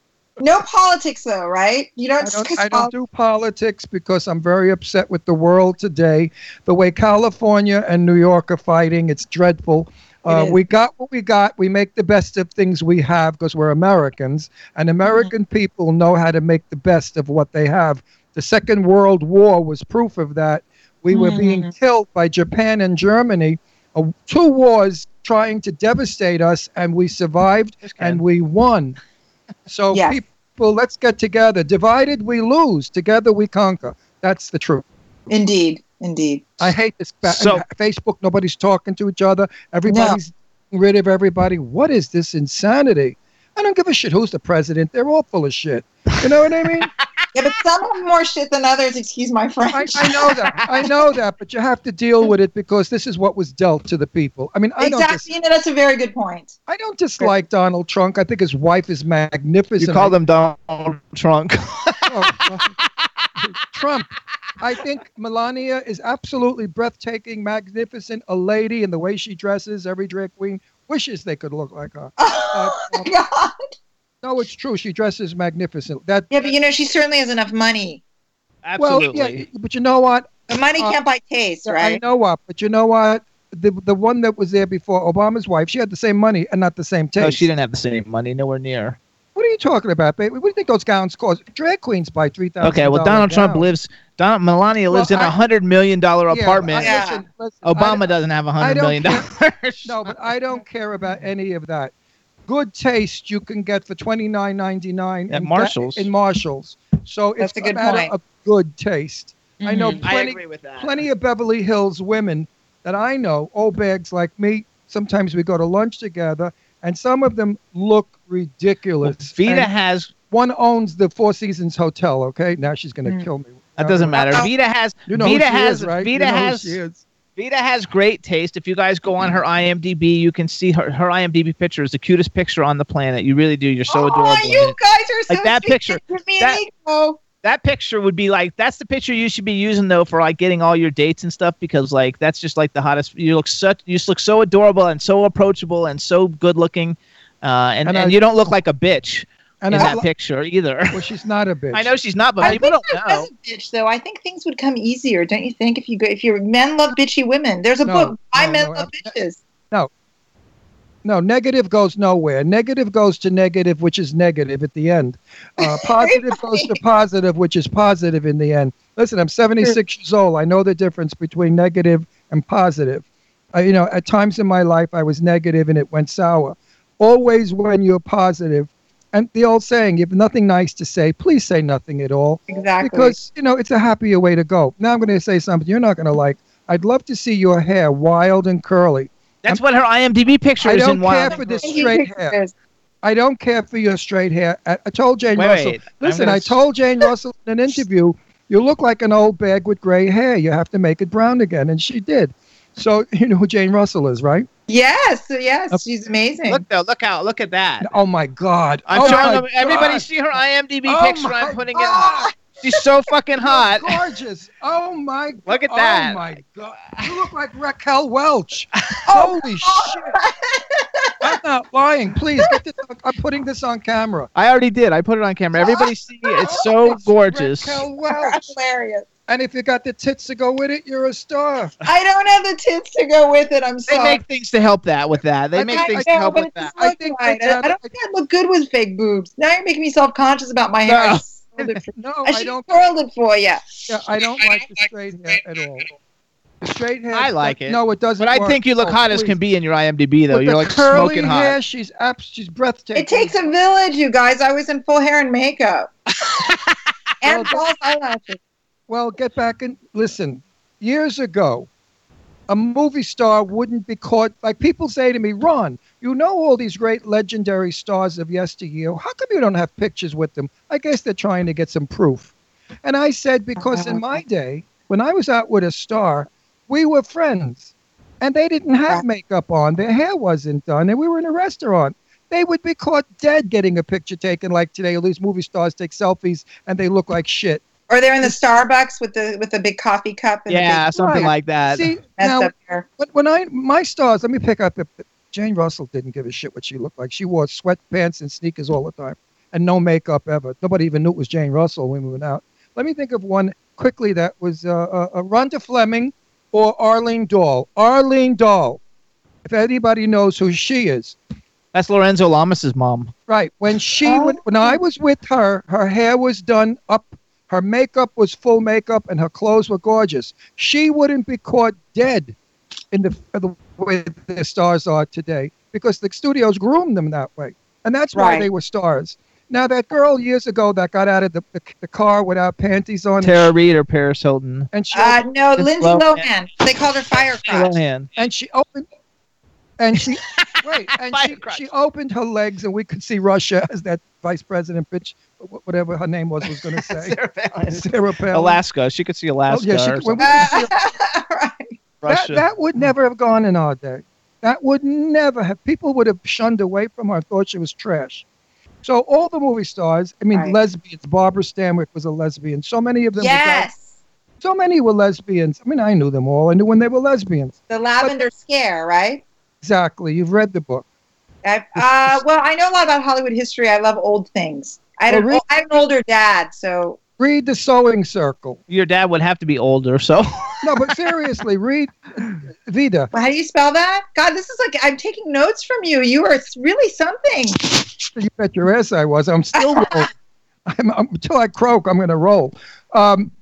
No politics though, right? You don't. I don't, I don't do politics because I'm very upset with the world today. The way California and New York are fighting, it's dreadful. Uh, we got what we got. We make the best of things we have because we're Americans, and American people know how to make the best of what they have. The Second World War was proof of that. We were being killed by Japan and Germany, uh, two wars trying to devastate us, and we survived and we won. So Yes. people, let's get together. Divided, we lose. Together, we conquer. That's the truth. Indeed, indeed. I hate this. Ba- So- Facebook, nobody's talking to each other. Everybody's getting rid of everybody. What is this insanity? I don't give a shit who's the president. They're all full of shit. You know what I mean? Yeah, but some have more shit than others. Excuse my I, French. I know that. I know that. But you have to deal with it because this is what was dealt to the people. I mean, I don't. Dis- exactly. You know, that's a very good point. I don't dislike Donald Trump. I think his wife is magnificent. You called him Donald Trump. Oh, well, Trump. I think Melania is absolutely breathtaking, magnificent, a lady, and the way she dresses, every drag queen wishes they could look like her. Oh my God. No, it's true. She dresses magnificent. That Yeah, but you know, she certainly has enough money. Absolutely. well, yeah, but you know what? The money Uh, can't buy taste, right? I know what, but you know what? The the one that was there before Obama's wife, she had the same money and not the same taste. no, she didn't have the same money. Nowhere near. What are you talking about, baby? What do you think those gowns cost? Drag queens buy three thousand. Okay, well, Donald Trump lives. Don Melania lives Well, in a hundred million dollar Yeah, apartment. I- listen, listen, I- Obama doesn't have a hundred don't million care. dollars. No, but I don't care about any of that. Good taste you can get for twenty nine ninety nine At Marshalls. In Marshalls, so it's That's a good matter point. of good taste. I know Mhm. I plenty, agree with that. plenty of Beverly Hills women that I know, old bags like me. Sometimes we go to lunch together, and some of them look ridiculous. Vida And has. one owns the Four Seasons Hotel. Okay, now she's gonna Mm. kill me. That doesn't matter. Vida has. You know Vida who she has. is, right? Vida you know has. Who she is. Vida has great taste. If you guys go on her IMDb, you can see her her IMDb picture is the cutest picture on the planet. You really do. You're so adorable. Oh, in you guys are so Like that picture. That- that picture would be like that's the picture you should be using though for like getting all your dates and stuff because like that's just like the hottest. You look such you just look so adorable and so approachable and so good looking, uh, and And and, I- you don't look like a bitch And in I, that picture either. well, she's not a bitch. I know she's not, but I people think don't know. Was a bitch, though, I think things would come easier, don't you think? If you go, if your men love bitchy women, there's a No, book. Why no, men no, love I'm- bitches. No. No, negative goes nowhere. Negative goes to negative, which is negative at the end. Uh, positive goes to positive, which is positive in the end. Listen, I'm 76 years old. I know the difference between negative and positive. Uh, you know, at times in my life, I was negative and it went sour. Always when you're positive, and the old saying, you have nothing nice to say, please say nothing at all. Exactly. Because, you know, it's a happier way to go. Now I'm going to say something you're not going to like. I'd love to see your hair wild and curly. That's what her IMDb picture is. in wild. I don't care for this straight hair. I don't care for your straight hair. I, I told Jane Wait, Russell. wait, I'm listen, gonna I s- told Jane Russell in an interview, you look like an old bag with gray hair. You have to make it brown again, and she did. So you know who Jane Russell is, right? Yes, yes, she's amazing. Look though, look out, look at that. Oh my God! I'm oh showing my them. Everybody God. see her IMDb Oh picture. I'm putting God. it. She's so fucking hot. Gorgeous. Oh my. God. Look at oh that. oh my god. You look like Raquel Welch. Oh Holy shit. I'm not lying. Please get this. I'm putting this on camera. I already did. I put it on camera. Everybody see it. It's so gorgeous. Raquel Welch. Hilarious. And if you got the tits to go with it, you're a star. I don't have the tits to go with it. I'm sorry. They make things to help that with that. They I make think- things I to help with it that. doesn't I think right. I, I don't think I look good with fake boobs. Now you're making me self-conscious about my hair. No. I it for- No, I I don't. curled it for you. Yeah, I don't like the straight hair at all. The straight hair. I like it. No, it doesn't. But I work. think you look Oh, hot as can be in your IMDb though. With You're like curly smoking hair, hot. she's abs- she's breathtaking. It takes a village, you guys. I was in full hair and makeup. and false eyelashes. Well, get back and listen. Years ago, a movie star wouldn't be caught. Like people say to me, Ron, you know all these great legendary stars of yesteryear. How come you don't have pictures with them? I guess they're trying to get some proof. And I said, because in my day, when I was out with a star, we were friends. And they didn't have makeup on. Their hair wasn't done. And we were in a restaurant. They would be caught dead getting a picture taken like today. All these movie stars take selfies and they look like shit. Or they're in the Starbucks with the with the big coffee cup. And Yeah, big, something Right. like that. See, now, when, when I my stars, let me pick up. If, Jane Russell didn't give a shit what she looked like. She wore sweatpants and sneakers all the time, and no makeup ever. Nobody even knew it was Jane Russell when we went out. Let me think of one quickly that was uh, uh, uh, Rhonda Fleming or Arlene Dahl. Arlene Dahl. If anybody knows who she is, That's Lorenzo Lamas's mom. Right. When she Oh. would, when I was with her, her hair was done up, her makeup was full makeup, and her clothes were gorgeous. She wouldn't be caught dead in the, the way the stars are today because the studios groomed them that way, and that's why Right. they were stars. Now that girl years ago that got out of the, the, the car without panties on, Tara Reid or Paris Hilton. and she Uh, no, Lindsay Lohan. Lohan. They called her Firecrotch. Lohan. and she opened and she wait and she, she opened her legs and we could see Russia as that vice president bitch whatever her name was was going to say Sarah Palin. Sarah Palin. Alaska. She could see Alaska. Oh, yeah, she or could- when we could see right. that, Russia. that would never have gone in our day. That would never have. People would have shunned away from her, thought she was trash. So all the movie stars, I mean Right. lesbians. Barbara Stanwyck was a lesbian. So many of them. were guys- Yes. so many were lesbians. I mean, I knew them all. I knew when they were lesbians. The Lavender Scare, right? Exactly. You've read the book. I, uh, well, I know a lot about Hollywood history. I love old things. I, Well, don't, I have an older dad, so Read the Sewing Circle. Your dad would have to be older, so No, but seriously, read Vida. Well, how do you spell that? God, this is like I'm taking notes from you. You are really something. You bet your ass I was. I'm still rolling. I'm, I'm, until I croak, I'm going to roll. Um,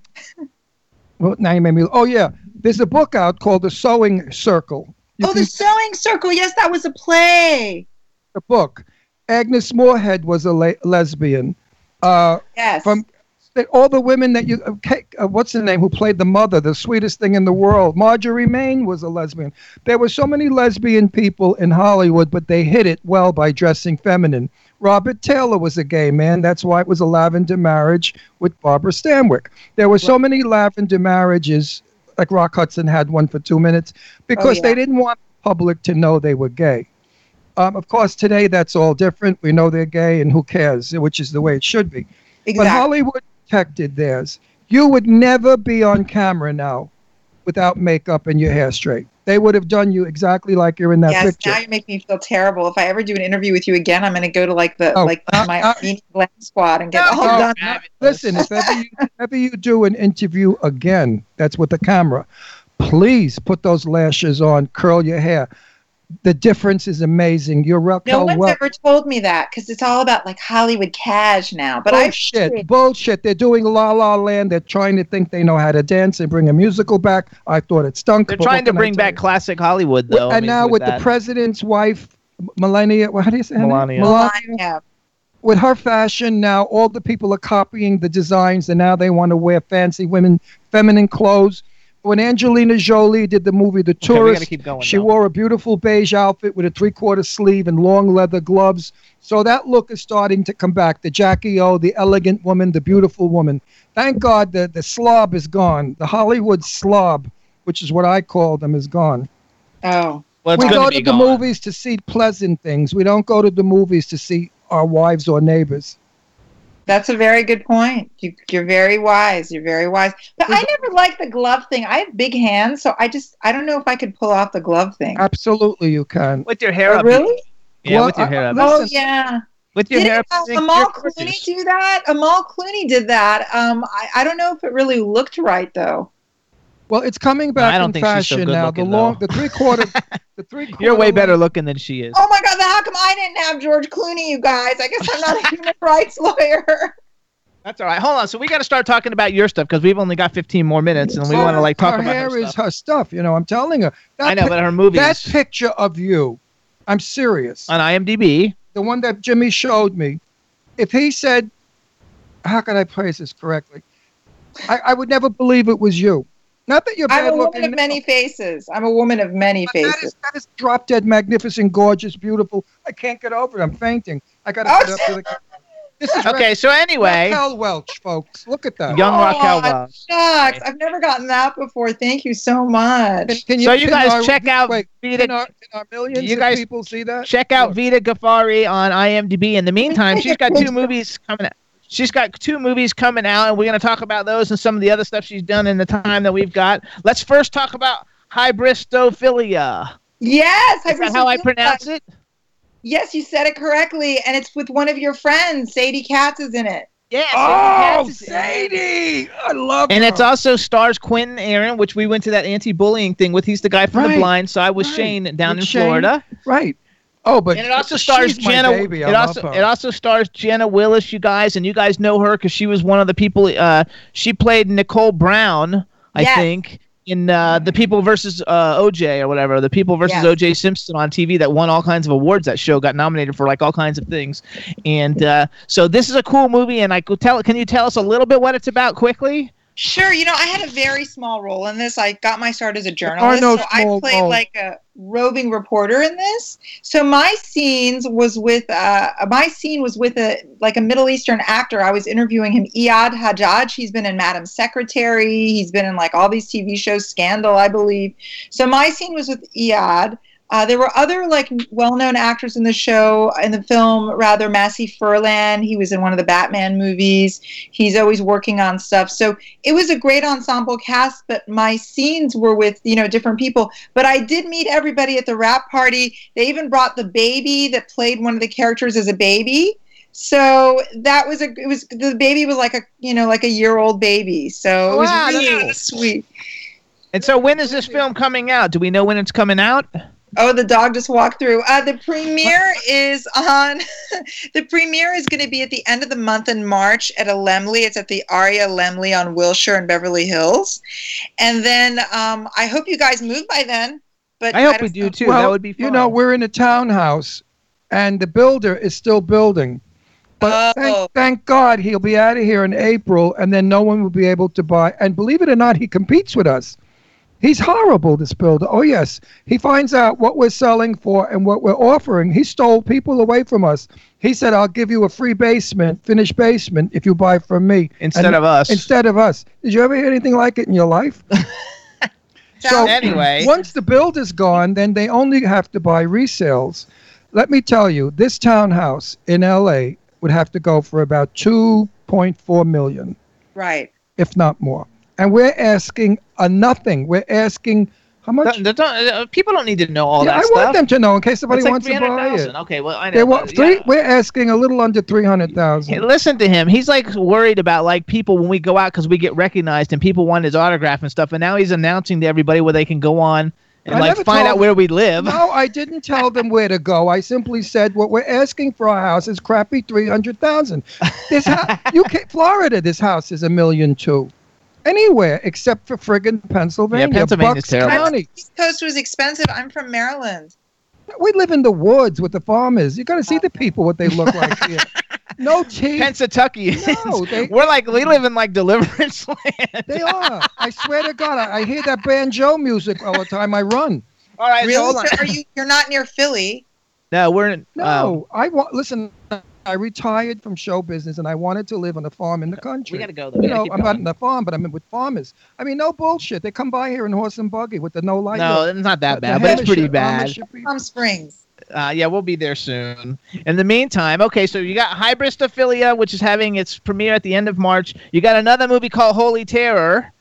well, now you made me. Oh yeah, there's a book out called The Sewing Circle. Oh, the sewing circle. Yes, that was a play. the book. Agnes Moorehead was a le- lesbian. Uh, Yes. from all the women that you uh, uh, what's the name who played the mother the sweetest thing in the world marjorie main was a lesbian there were so many lesbian people in hollywood but they hid it well by dressing feminine robert taylor was a gay man that's why it was a lavender marriage with barbara stanwyck there were so many lavender marriages like rock hudson had one for two minutes because yeah. they didn't want the public to know they were gay um, of course today that's all different we know they're gay and who cares which is the way it should be but. Hollywood protected theirs. You would never be on camera now without makeup and your hair straight. They would have done you exactly like you're in that yes, picture. now you make me feel terrible. If I ever do an interview with you again, I'm going to go to like the Oh, like uh, my uh, glam squad and get all no, done. no. Listen, if ever, you, if ever you do an interview again, that's with the camera, please put those lashes on, curl your hair. The difference is amazing. You're No Raquel one's Welch. ever told me that because it's all about like Hollywood cash now. But I bullshit, bullshit. They're doing La La Land. They're trying to think they know how to dance and bring a musical back. I thought it stunk. they're trying to bring back you? classic Hollywood, though. I and mean, now with, that. the president's wife, Melania, well, how do you say her name? Melania. Melania. With her fashion now, all the people are copying the designs, and now they want to wear fancy women, feminine clothes. When Angelina Jolie did the movie The Okay, Tourist, gotta keep going she now. wore a beautiful beige outfit with a three-quarter sleeve and long leather gloves. So that look is starting to come back. The Jackie O, the elegant woman, the beautiful woman. Thank God the, the slob is gone. The Hollywood slob, which is what I call them, is gone. Oh. Well, we gonna go to the gone. movies to see pleasant things. We don't go to the movies to see our wives or neighbors. That's a very good point. You, you're very wise. You're very wise. But I never liked the glove thing. I have big hands, so I just I don't know if I could pull off the glove thing. Absolutely, you can. With your hair Oh, up. really? Yeah, Well, with your hair up. Oh Listen. yeah. With your Didn't hair up. uh, Amal. Clooney do that? Amal Clooney did that. Um, I, I don't know if it really looked right though. Well, it's coming back I don't in think she's so fashion good now. looking, the long, though. the three quarter, the three. You're way quarter better looking than she is. Oh my God! Then how come I didn't have George Clooney? You guys, I guess I'm not a human rights lawyer. That's all right. Hold on. So we got to start talking about your stuff because we've only got 15 more minutes, and we want to like talk her about hair her is stuff. her stuff. You know, I'm telling her. That I know, pic- but her movies That picture of you, I'm serious. on IMDb. the one that Jimmy showed me, if he said, "How can I place this correctly?" I, I would never believe it was you. Not that you're I'm a woman looking. of many faces. I'm a woman of many but that faces. is, that is drop dead, magnificent, gorgeous, beautiful. I can't get over it. I'm fainting. I got to Oh, put up to the. This is Okay, so anyway, Raquel Welch, folks. Look at that. young Oh, Raquel I- Welch. Shucks, I've never gotten that before. Thank you so much. Can, can So you can guys our- check out Wait, Vida- can our, can our millions You of guys people see that? Check out Look. Vida Ghaffari on IMDb. In the meantime, she's got two movies coming out. She's got two movies coming out, and we're going to talk about those and some of the other stuff she's done in the time that we've got. Let's first talk about hybristophilia. Yes, Is that how I pronounce it? Yes, you said it correctly, and it's with one of your friends. Sadie Katz is in it. Yeah. Oh, Sadie Katz is- Sadie! I love And her. it's also stars Quentin Aaron, which we went to that anti-bullying thing with. He's the guy from Right, The Blind Side with right. Shane down With in Shane. Florida. right. Oh, but And it also stars Jenna. it also it also stars Jenna Willis, you guys, and you guys know her because she was one of the people. Uh, she played Nicole Brown, I Yes. think, in uh, the People versus uh, OJ or whatever, the People versus Yes. OJ Simpson on TV that won all kinds of awards. That show got nominated for like all kinds of things, and uh, so this is a cool movie. And I could tell. Can you tell us a little bit what it's about quickly? Sure, you know, I had a very small role in this. I got my start as a journalist, no so I played roles. like a roving reporter in this. So my scenes was with uh, my scene was with a like a Middle Eastern actor. I was interviewing him, Iyad Hajjaj. He's been in Madam Secretary. He's been in like all these TV shows, Scandal, I believe. So my scene was with Iyad. Uh, there were other like well-known actors in the show in the film. Rather, Massi Furlan. He was in one of the Batman movies. He's always working on stuff. So it was a great ensemble cast. But my scenes were with you know different people. But I did meet everybody at the wrap party. They even brought the baby that played one of the characters as a baby. So that was a it was the baby was like a you know like a year old baby. So it was Wow, that's really cool. sweet. And so when is this film coming out? Do we know when it's coming out? Oh, the dog just walked through. Uh, the premiere is on. the premiere is going to be at the end of the month in March at a Laemmle. It's at the Ahrya Laemmle on Wilshire in Beverly Hills, and then um, I hope you guys move by then. But I hope don't we do know. too. well, that would be fun. you know, we're in a townhouse, and the builder is still building. But Oh. thank, thank God he'll be out of here in April, and then no one will be able to buy. And believe it or not, he competes with us. He's horrible, this builder. Oh, yes. He finds out what we're selling for and what we're offering. He stole people away from us. He said, I'll give you a free basement, finished basement, if you buy from me. Instead And- of us. Instead of us. Did you ever hear anything like it in your life? so, Anyway. once the builder's gone, then they only have to buy resales. Let me tell you, this townhouse in LA would have to go for about 2.4 million, right. if not more. And we're asking a nothing. We're asking how much? Don't- don't- uh, people don't need to know all Yeah, that I stuff. want them to know in case somebody like wants to buy 300,000. it. Okay, well I know. They want three. yeah. We're asking a little under three hundred thousand. Hey, listen to him. He's like worried about like people when we go out because we get recognized and people want his autograph and stuff. And now he's announcing to everybody where they can go on and I like find out where we live. No, I didn't tell them where to go. I simply said what we're asking for our house is crappy three hundred thousand. This house, you can Florida. This house is a million two. Anywhere except for friggin' Pennsylvania. Yeah, Pennsylvania's Bucks terrible. County. East Coast was expensive. I'm from Maryland. We live in the woods with the farmers. You got to see the people what they look like here. No teeth. Pennsatucky. No, they- We're like we live in like deliverance land. They are. I swear to God, I, I hear that banjo music all the time. I run. All right, so Really? hold on. So are you? You're not near Philly. No, we're in. No, um, I want. Listen, I retired from show business and I wanted to live on a farm in the country. we gotta go though. We You know, I'm not going. in the farm, but I'm in with farmers. I mean, no bullshit. They come by here in horse and buggy with the no light. No, it's not that The bad, but it's pretty bad. Amish Palm Springs. Uh, yeah, we'll be there soon. In the meantime, okay, so you got Hybristophilia, which is having its premiere at the end of March. You got another movie called Holy Terror.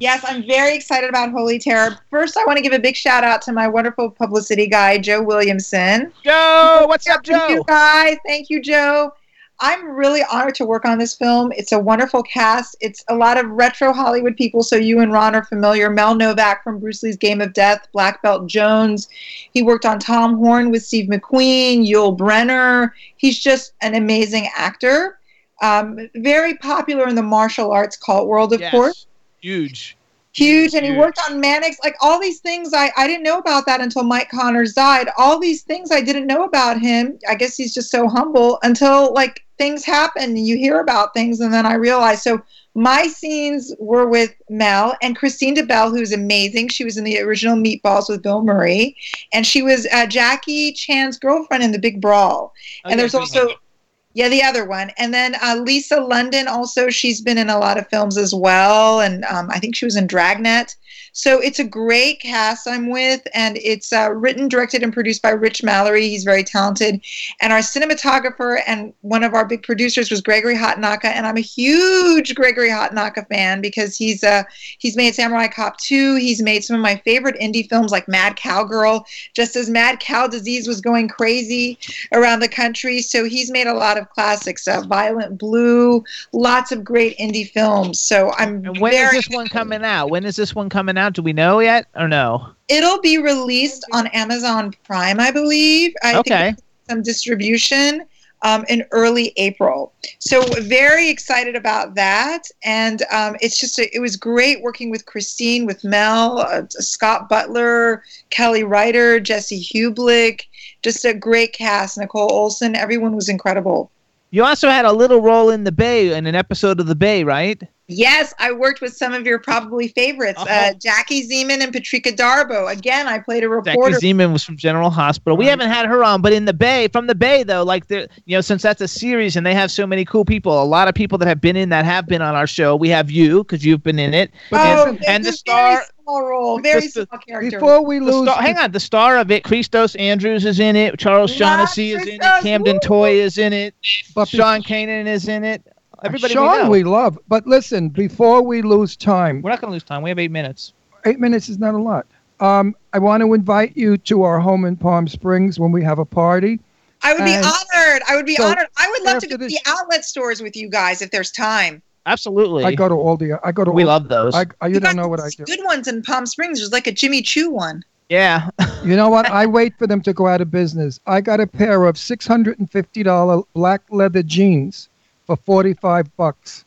Yes, I'm very excited about Holy Terror. First, I want to give a big shout out to my wonderful publicity guy, Joe Williamson. Joe, what's up, Thank you Joe? guys. Thank you, Joe. I'm really honored to work on this film. It's a wonderful cast. It's a lot of retro Hollywood people, so you and Ron are familiar. Mel Novak from Bruce Lee's Game of Death, Black Belt Jones. He worked on Tom Horn with Steve McQueen, Yul Brynner. He's just an amazing actor. Um, very popular in the martial arts cult world, of Yes. course Huge. huge and he worked on Mannix. Like all these things I, I didn't know about that until Mike Connors died. All these things I didn't know about him. I guess he's just so humble until like things happen. And you hear about things and then I realized. So my scenes were with Mel and Christine DeBell who's amazing. She was in the original Meatballs with Bill Murray and she was uh, Jackie Chan's girlfriend in The Big Brawl. And there's also yeah, the other one. And then uh, Lisa London also, she's been in a lot of films as well. And um, I think she was in Dragnet. So it's a great cast I'm with. And it's uh, written, directed, and produced by Rich Mallory. He's very talented. And our cinematographer and one of our big producers was Gregory Hatanaka. And I'm a huge Gregory Hatanaka fan because he's uh, he's made Samurai Cop 2. He's made some of my favorite indie films like Mad Cowgirl, just as Mad Cow Disease was going crazy around the country. So he's made a lot of classics, uh, Violent Blue, lots of great indie films. So I'm And when is this one coming out? When is this one coming out? Do we know yet or no? It'll be released on Amazon Prime, I believe. I Okay. think some distribution um, in early April. So very excited about that, and um, it's just a, it was great working with Christine, with Mel, uh, Scott Butler, Kelly Ryder, Jesse Hublick, just a great cast. Nicole Olson, everyone was incredible. You also had a little role in the Bay in an episode of the Bay, right? Yes, I worked with some of your probably favorites, uh, Jackie Zeman and Patrika Darbo. Again, I played a reporter. Jackie. Zeman was from General Hospital. We haven't had her on, but in the Bay, from the Bay though, like the you know, since that's a series and they have so many cool people, a lot of people that have been in that have been on our show. We have you because you've been in it, Oh, and, and the star. very small role, very the- small character. Before we The lose, star, hang on, the star of it, Kristos Andrews is in it. Charles Shaughnessy is in it. Camden woo! Toy is in it. But be- Sean Kanan is in it. Everybody we Sean, know. we love. But listen, before we lose time, We're not going to lose time. We have eight minutes. eight minutes is not a lot. Um, I want to invite you to our home in Palm Springs when we have a party. I would be honored. I would be so honored. I would love to go to the outlet stores with you guys if there's time. Absolutely. I go to all the. I go to. we all- love those. I, I, you got don't know what I do. Good ones in Palm Springs. There's like a Jimmy Choo one. yeah. You know what? I wait for them to go out of business. I got a pair of six hundred and fifty dollar black leather jeans for forty five bucks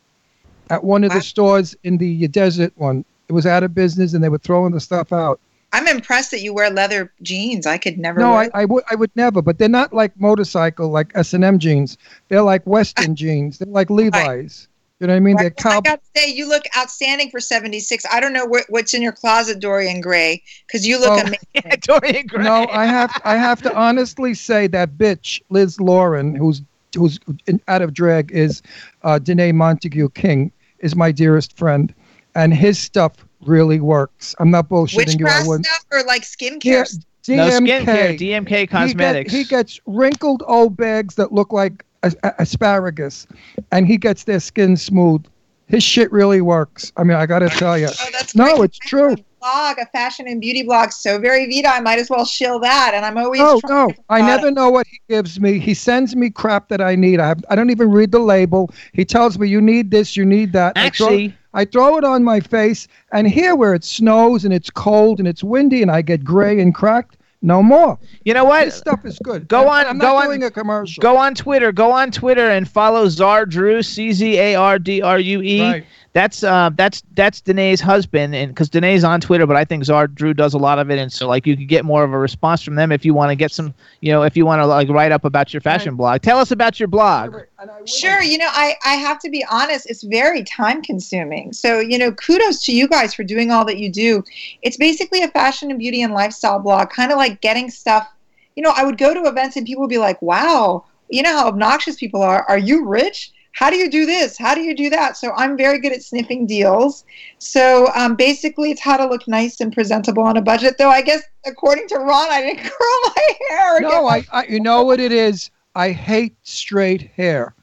at one of Wow. the stores in the desert one. It was out of business and they were throwing the stuff out. I'm impressed that you wear leather jeans. I could never. No, wear I, I would I would never, but they're not like motorcycle like S and M jeans. They're like Western jeans. They're like Levi's. You know what I mean? They're Right. Well, I got to say, you look outstanding for 76. I don't know what, what's in your closet, Dorian Gray, because you look Oh. amazing. Dorian Gray. No, I have I have to honestly say that bitch Liz Lauren, who's who's in, out of drag, is uh, Danae Montague King, is my dearest friend, and his stuff really works. I'm not bullshitting you. Witchcraft stuff or like skincare Yeah, stuff? No skincare. DMK He, get- Cosmetics. he gets wrinkled old bags that look like a, a- asparagus, and he gets their skin smooth. His shit really works. I mean, I gotta tell you. Oh, that's No, it's true. I have a blog, a fashion and beauty blog, so very Vida. I might as well shill that. And I'm always oh no, I never know what he gives me. He sends me crap that I need. I have, I don't even read the label. He tells me you need this, you need that. I throw- Actually, I throw it on my face, and here where it snows and it's cold and it's windy and I get gray and cracked, no more. you know what? This stuff is good. Go on- I'm go not on- a commercial. Go on Twitter. Go on Twitter and follow Czardrue C Z A R D R U E. Right. That's uh that's that's Danae's husband, and because Danae's on Twitter, but I think Zard Drew does a lot of it, and so like you could get more of a response from them if you want to get some, you know, if you want to like write up about your fashion blog. Tell us about your blog. Sure, you know, I, I have to be honest, it's very time consuming. So, you know, kudos to you guys for doing all that you do. It's basically a fashion and beauty and lifestyle blog, kind of like getting stuff. You know, I would go to events and people would be like, wow, you know how obnoxious people are. Are you rich? How do you do this? How do you do that? So I'm very good at sniffing deals. So um, basically, it's how to look nice and presentable on a budget. Though I guess according to Ron, I didn't curl my hair. No, I, I you know what it is. I hate straight hair.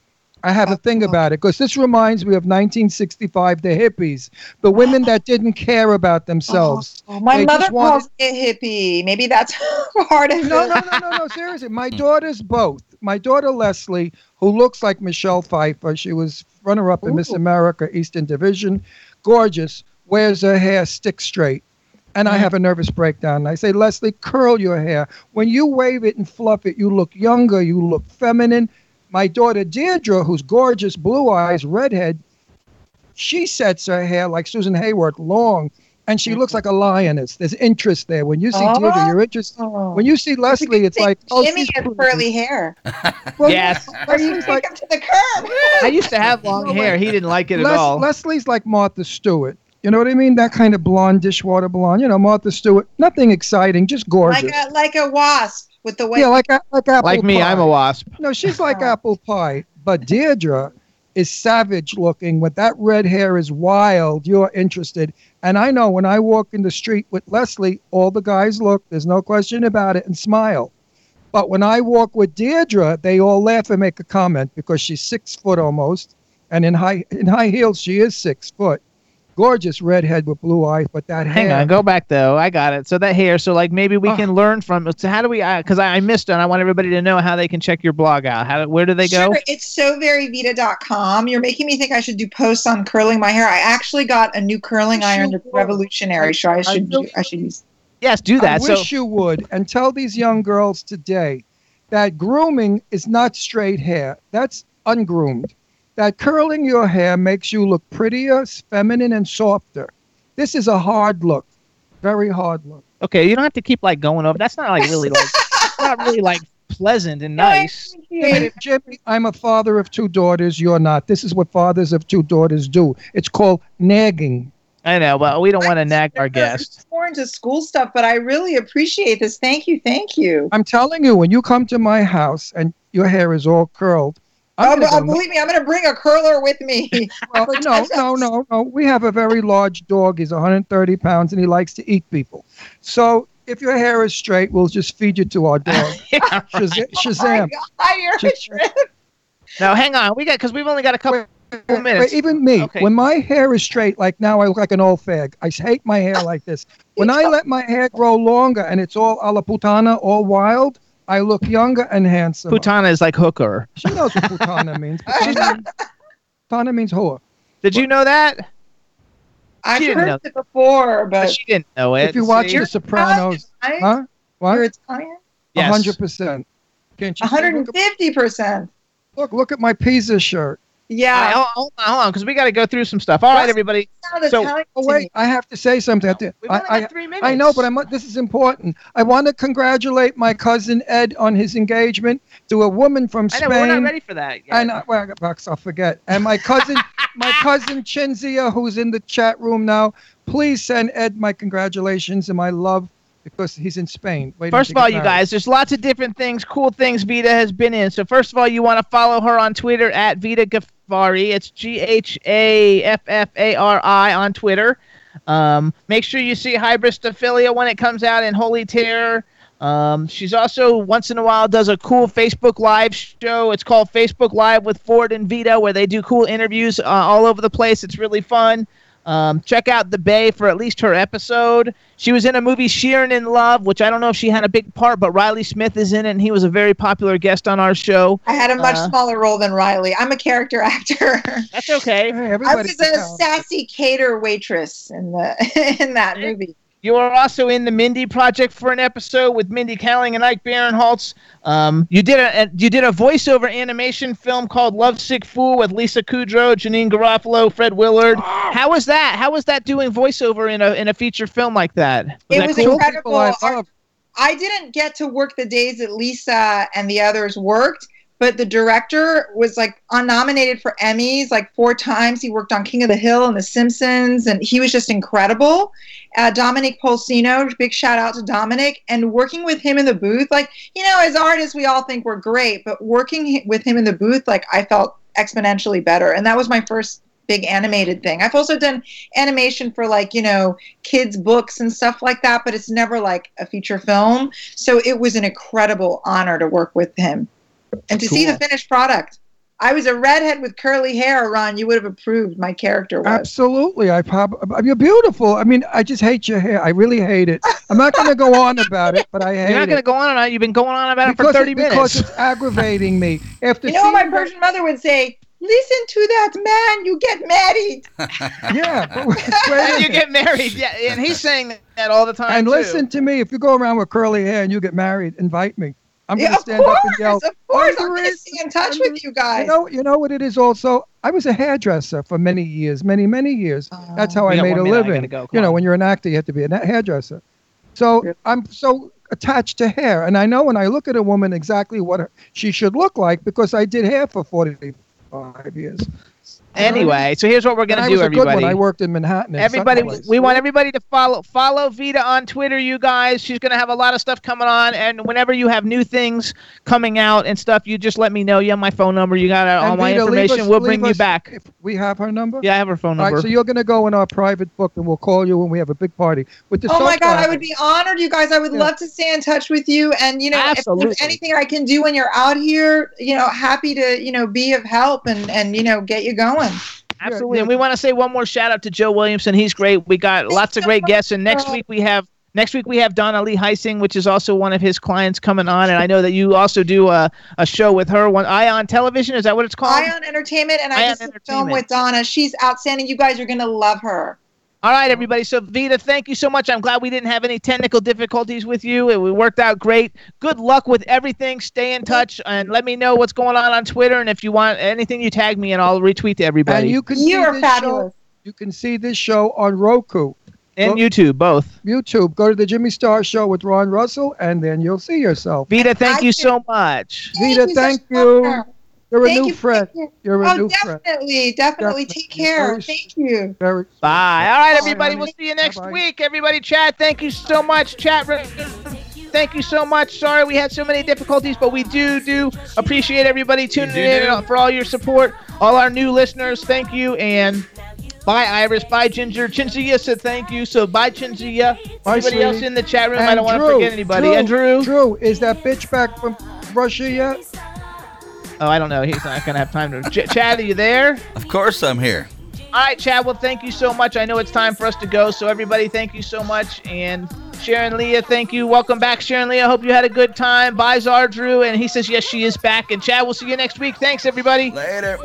I have a thing about it because this reminds me of 1965, the hippies, the women that didn't care about themselves. Uh-huh. Oh, my They mother wanted- calls me a hippie. Maybe that's part of No, it. no, no, no, no. Seriously, my daughter's both. My daughter Leslie, who looks like Michelle Pfeiffer, she was runner-up in Miss America Eastern Division, gorgeous, wears her hair stick straight. And I uh-huh. have a nervous breakdown. And I say, Leslie, curl your hair. When you wave it and fluff it, you look younger, you look feminine. My daughter Deirdre, who's gorgeous, blue eyes, redhead, she sets her hair like Susan Hayward, long, and she looks like a lioness. There's interest there. When you see Deirdre, Oh. you're interested. Oh. When you see Leslie, it's like, oh, Jimmy she's has pretty. curly hair. Well, Yes. Or you take him to the curb. I used to have long hair. He didn't like it at all. Leslie's like Martha Stewart. You know what I mean? That kind of blonde dishwater blonde. You know, Martha Stewart. Nothing exciting, just gorgeous. Like a like a wasp with the way. yeah, like like apple Like me, pie. I'm a wasp. No, she's like oh. apple pie. But Deirdre is savage looking. With that red hair is wild. You're interested. And I know when I walk in the street with Leslie, all the guys look. There's no question about it and smile. But when I walk with Deirdre, they all laugh and make a comment because she's six foot almost, and in high in high heels she is six foot. Gorgeous redhead with blue eyes, but that Hang hair. on, go back though. I got it. So that hair. So like maybe we Oh. can learn from. So how do we? Uh, because I, I missed it. and I want everybody to know how they can check your blog out. How? Where do they go? Sure, it's soveryvida.com. You're making me think I should do posts on curling my hair. I actually got a new curling iron that's revolutionary, so I should do, I should use. Yes, do that. I so wish you would, and tell these young girls today that grooming is not straight hair. That's ungroomed. That curling your hair makes you look prettier, feminine, and softer. This is a hard look, very hard look. okay, you don't have to keep like going over. That's not like really like. not really like pleasant and nice. Jimmy, Jimmy, I'm a father of two daughters. You're not. This is what fathers of two daughters do. It's called nagging. I know, but we don't want to nag our guests. It's more into school stuff, but I really appreciate this. Thank you, thank you. I'm telling you, when you come to my house and your hair is all curled, I'm Oh, gonna oh, go- believe me, I'm going to bring a curler with me. Well, no, no, no, no. We have a very large dog. He's 130 pounds and he likes to eat people. So if your hair is straight, we'll just feed you to our dog. Shaz- oh Shazam. Hi, you're a trip. No, hang on. We got because we've only got a couple Wait, minutes. even me, Okay. when my hair is straight, like now I look like an old fag. I hate my hair like this. When I let my hair grow longer and it's all a la putana, all wild, I look younger and handsome. Putana is like hooker. She knows what putana means. Putana, putana means whore. Did you know that? I've She didn't heard know. it before, but She didn't know it. If you watch See? The Sopranos, Right? huh? What? You're Italian? Yes. hundred percent. Can't you? see? Look, at- 150%. look, look at my Pisa shirt. All right, Yeah. hold, hold on, hold on, because we got to go through some stuff. All right, What's- everybody. So- Oh wait. I have to say something. I, have to- We've I, only I- got three minutes. I know, but I'm, this is important. I want to congratulate my cousin Ed on his engagement to a woman from I Spain. know, we're not ready for that. Yet. I know. Well, Bucks, I'll forget. And my cousin, my cousin Chinzia, who's in the chat room now. Please send Ed my congratulations and my love because he's in Spain. waiting First of all, you guys, there's lots of different things, cool things Vida has been in. So first of all, you want to follow her on Twitter at Vida Ghaffari. It's G H A F F A R I on Twitter. Um, make sure you see Hybristophilia when it comes out in Holy Terror. Um, she's also once in a while does a cool Facebook Live show. It's called Facebook Live with Ford and Vida, where they do cool interviews uh, all over the place. It's really fun. Um, check out the Bay for at least her episode. She was in a movie Sheeran in Love, which I don't know if she had a big part, but Riley Smith is in it, and he was a very popular guest on our show. I had a much Uh, smaller role than Riley. I'm a character actor. That's okay. Hey, I was a sassy cater waitress in the in that movie. You are also in the Mindy Project for an episode with Mindy Kaling and Ike Barinholtz. Um, you did a, a you did a voiceover animation film called Lovesick Fool with Lisa Kudrow, Janeane Garofalo, Fred Willard. How was that? How was that doing voiceover in a in a feature film like that? Was It that was cool? incredible. I I didn't get to work the days that Lisa and the others worked, but the director was like unnominated for Emmys like four times. He worked on King of the Hill and The Simpsons, and he was just incredible. Uh, Dominic Polcino, big shout out to Dominic, and working with him in the booth, like you know, as artists, we all think we're great, but working with him in the booth, like I felt exponentially better, and that was my first big animated thing. I've also done animation for like, you know, kids books and stuff like that, but it's never like a feature film. So it was an incredible honor to work with him and to see the finished product. I was a redhead with curly hair, Ron. You would have approved my character was. Absolutely, I probably you're beautiful. I mean, I just hate your hair. I really hate it. I'm not going to go on about it, but I hate You're not going to go on and on. You've been going on about it for 30 it, minutes. because it's aggravating me. After You know what my Persian mother would say? Listen to that man, you get married. yeah, but wait and you get married. Yeah, and he's saying that all the time. and too. listen to me. If you go around with curly hair and you get married, invite me. I'm Yeah, going to of stand up and course, yell. of course. I'm going to stay in touch with you guys. You know, you know what it is. Also, I was a hairdresser for many years, many many years. That's oh. how I made a minute, living. go, come You know, when you're an actor, you have to be a hairdresser. So I'm so attached to hair, and I know when I look at a woman exactly what her, she should look like because I did hair for 45 years. Anyway, so here's what we're And going I to was do, a good one. everybody. I worked in Manhattan. in Everybody, Sunrise. we want everybody to follow follow Vida on Twitter, you guys. She's gonna have a lot of stuff coming on, and whenever you have new things coming out and stuff, you just let me know. You have my phone number. You got all And my Vida, information. us- we'll leave bring you back. If we have her number. Yeah, I have her phone All number. right, so you're going to go in our private book, and we'll call you when we have a big party with the. Oh my soap God, I would be honored, you guys. I would Yeah. love to stay in touch with you. And, you know, if there's anything I can do when you're out here, you know, happy to, you know, be of help and, and you know, get you going. Absolutely. And we want to say one more shout out to Joe Williamson. He's great. We got lots of great guests. And next week we have next week we have Donna Lee Heising, which is also one of his clients coming on. And I know that you also do a, a show with her, one Ion Television. Is that what it's called? Ion Entertainment, and I Ion just film with Donna. She's outstanding. You guys are going to love her. All right, everybody. So Vida, thank you so much. I'm glad we didn't have any technical difficulties with you. It, it worked out great. Good luck with everything. Stay in touch and let me know what's going on on Twitter. And if you want anything, you tag me and I'll retweet to everybody. And you can You see are this fabulous. Show, you can see this show on Roku, and Well- YouTube both. YouTube. Go to the Jimmy Star Show with Ron Russell, and then you'll see yourself. Vida, thank I you can- so much. Vida, you, thank such you. Honor. You're a Thank new you for friend. You're a Oh, new friend. definitely, definitely. Take care. Very- Thank you. Very. Bye. All right, everybody. honey. We'll see you next Bye-bye. week. Everybody, chat. Thank you so much. Chat. re- Thank you so much. Sorry we had so many difficulties, but we do do appreciate everybody tuning in for all your support. All our new listeners, thank you. And bye, Iris. Bye, Ginger. Chinzia said thank you. So bye, Chinzia. Bye, Everybody else in the chat room. I don't want to forget anybody. Drew, and Drew. Drew, is that bitch back from Russia yet? Oh, I don't know. He's not gonna have time to. Ch- Chad, are you there? Of course, I'm here. All right, Chad. Well, thank you so much. I know it's time for us to go. So everybody, thank you so much. And Sharon Leah, thank you. Welcome back, Sharon Leah. Hope you had a good time. Bye, Zar Drew. And he says yes, she is back. And Chad, we'll see you next week. Thanks, everybody. Later.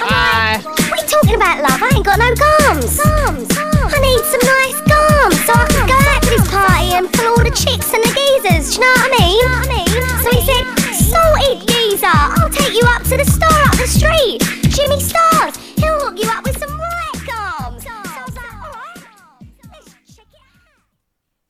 Bye. What are you talking about, love? I ain't got no gums. Gums. I need some nice gums so I can go out to this party and pull all the chicks and the geezers. Do you know what I mean? You know what I mean? So he said. Salted geezer! I'll take you up to the store up the street! Jimmy Stars! He'll hook you up with some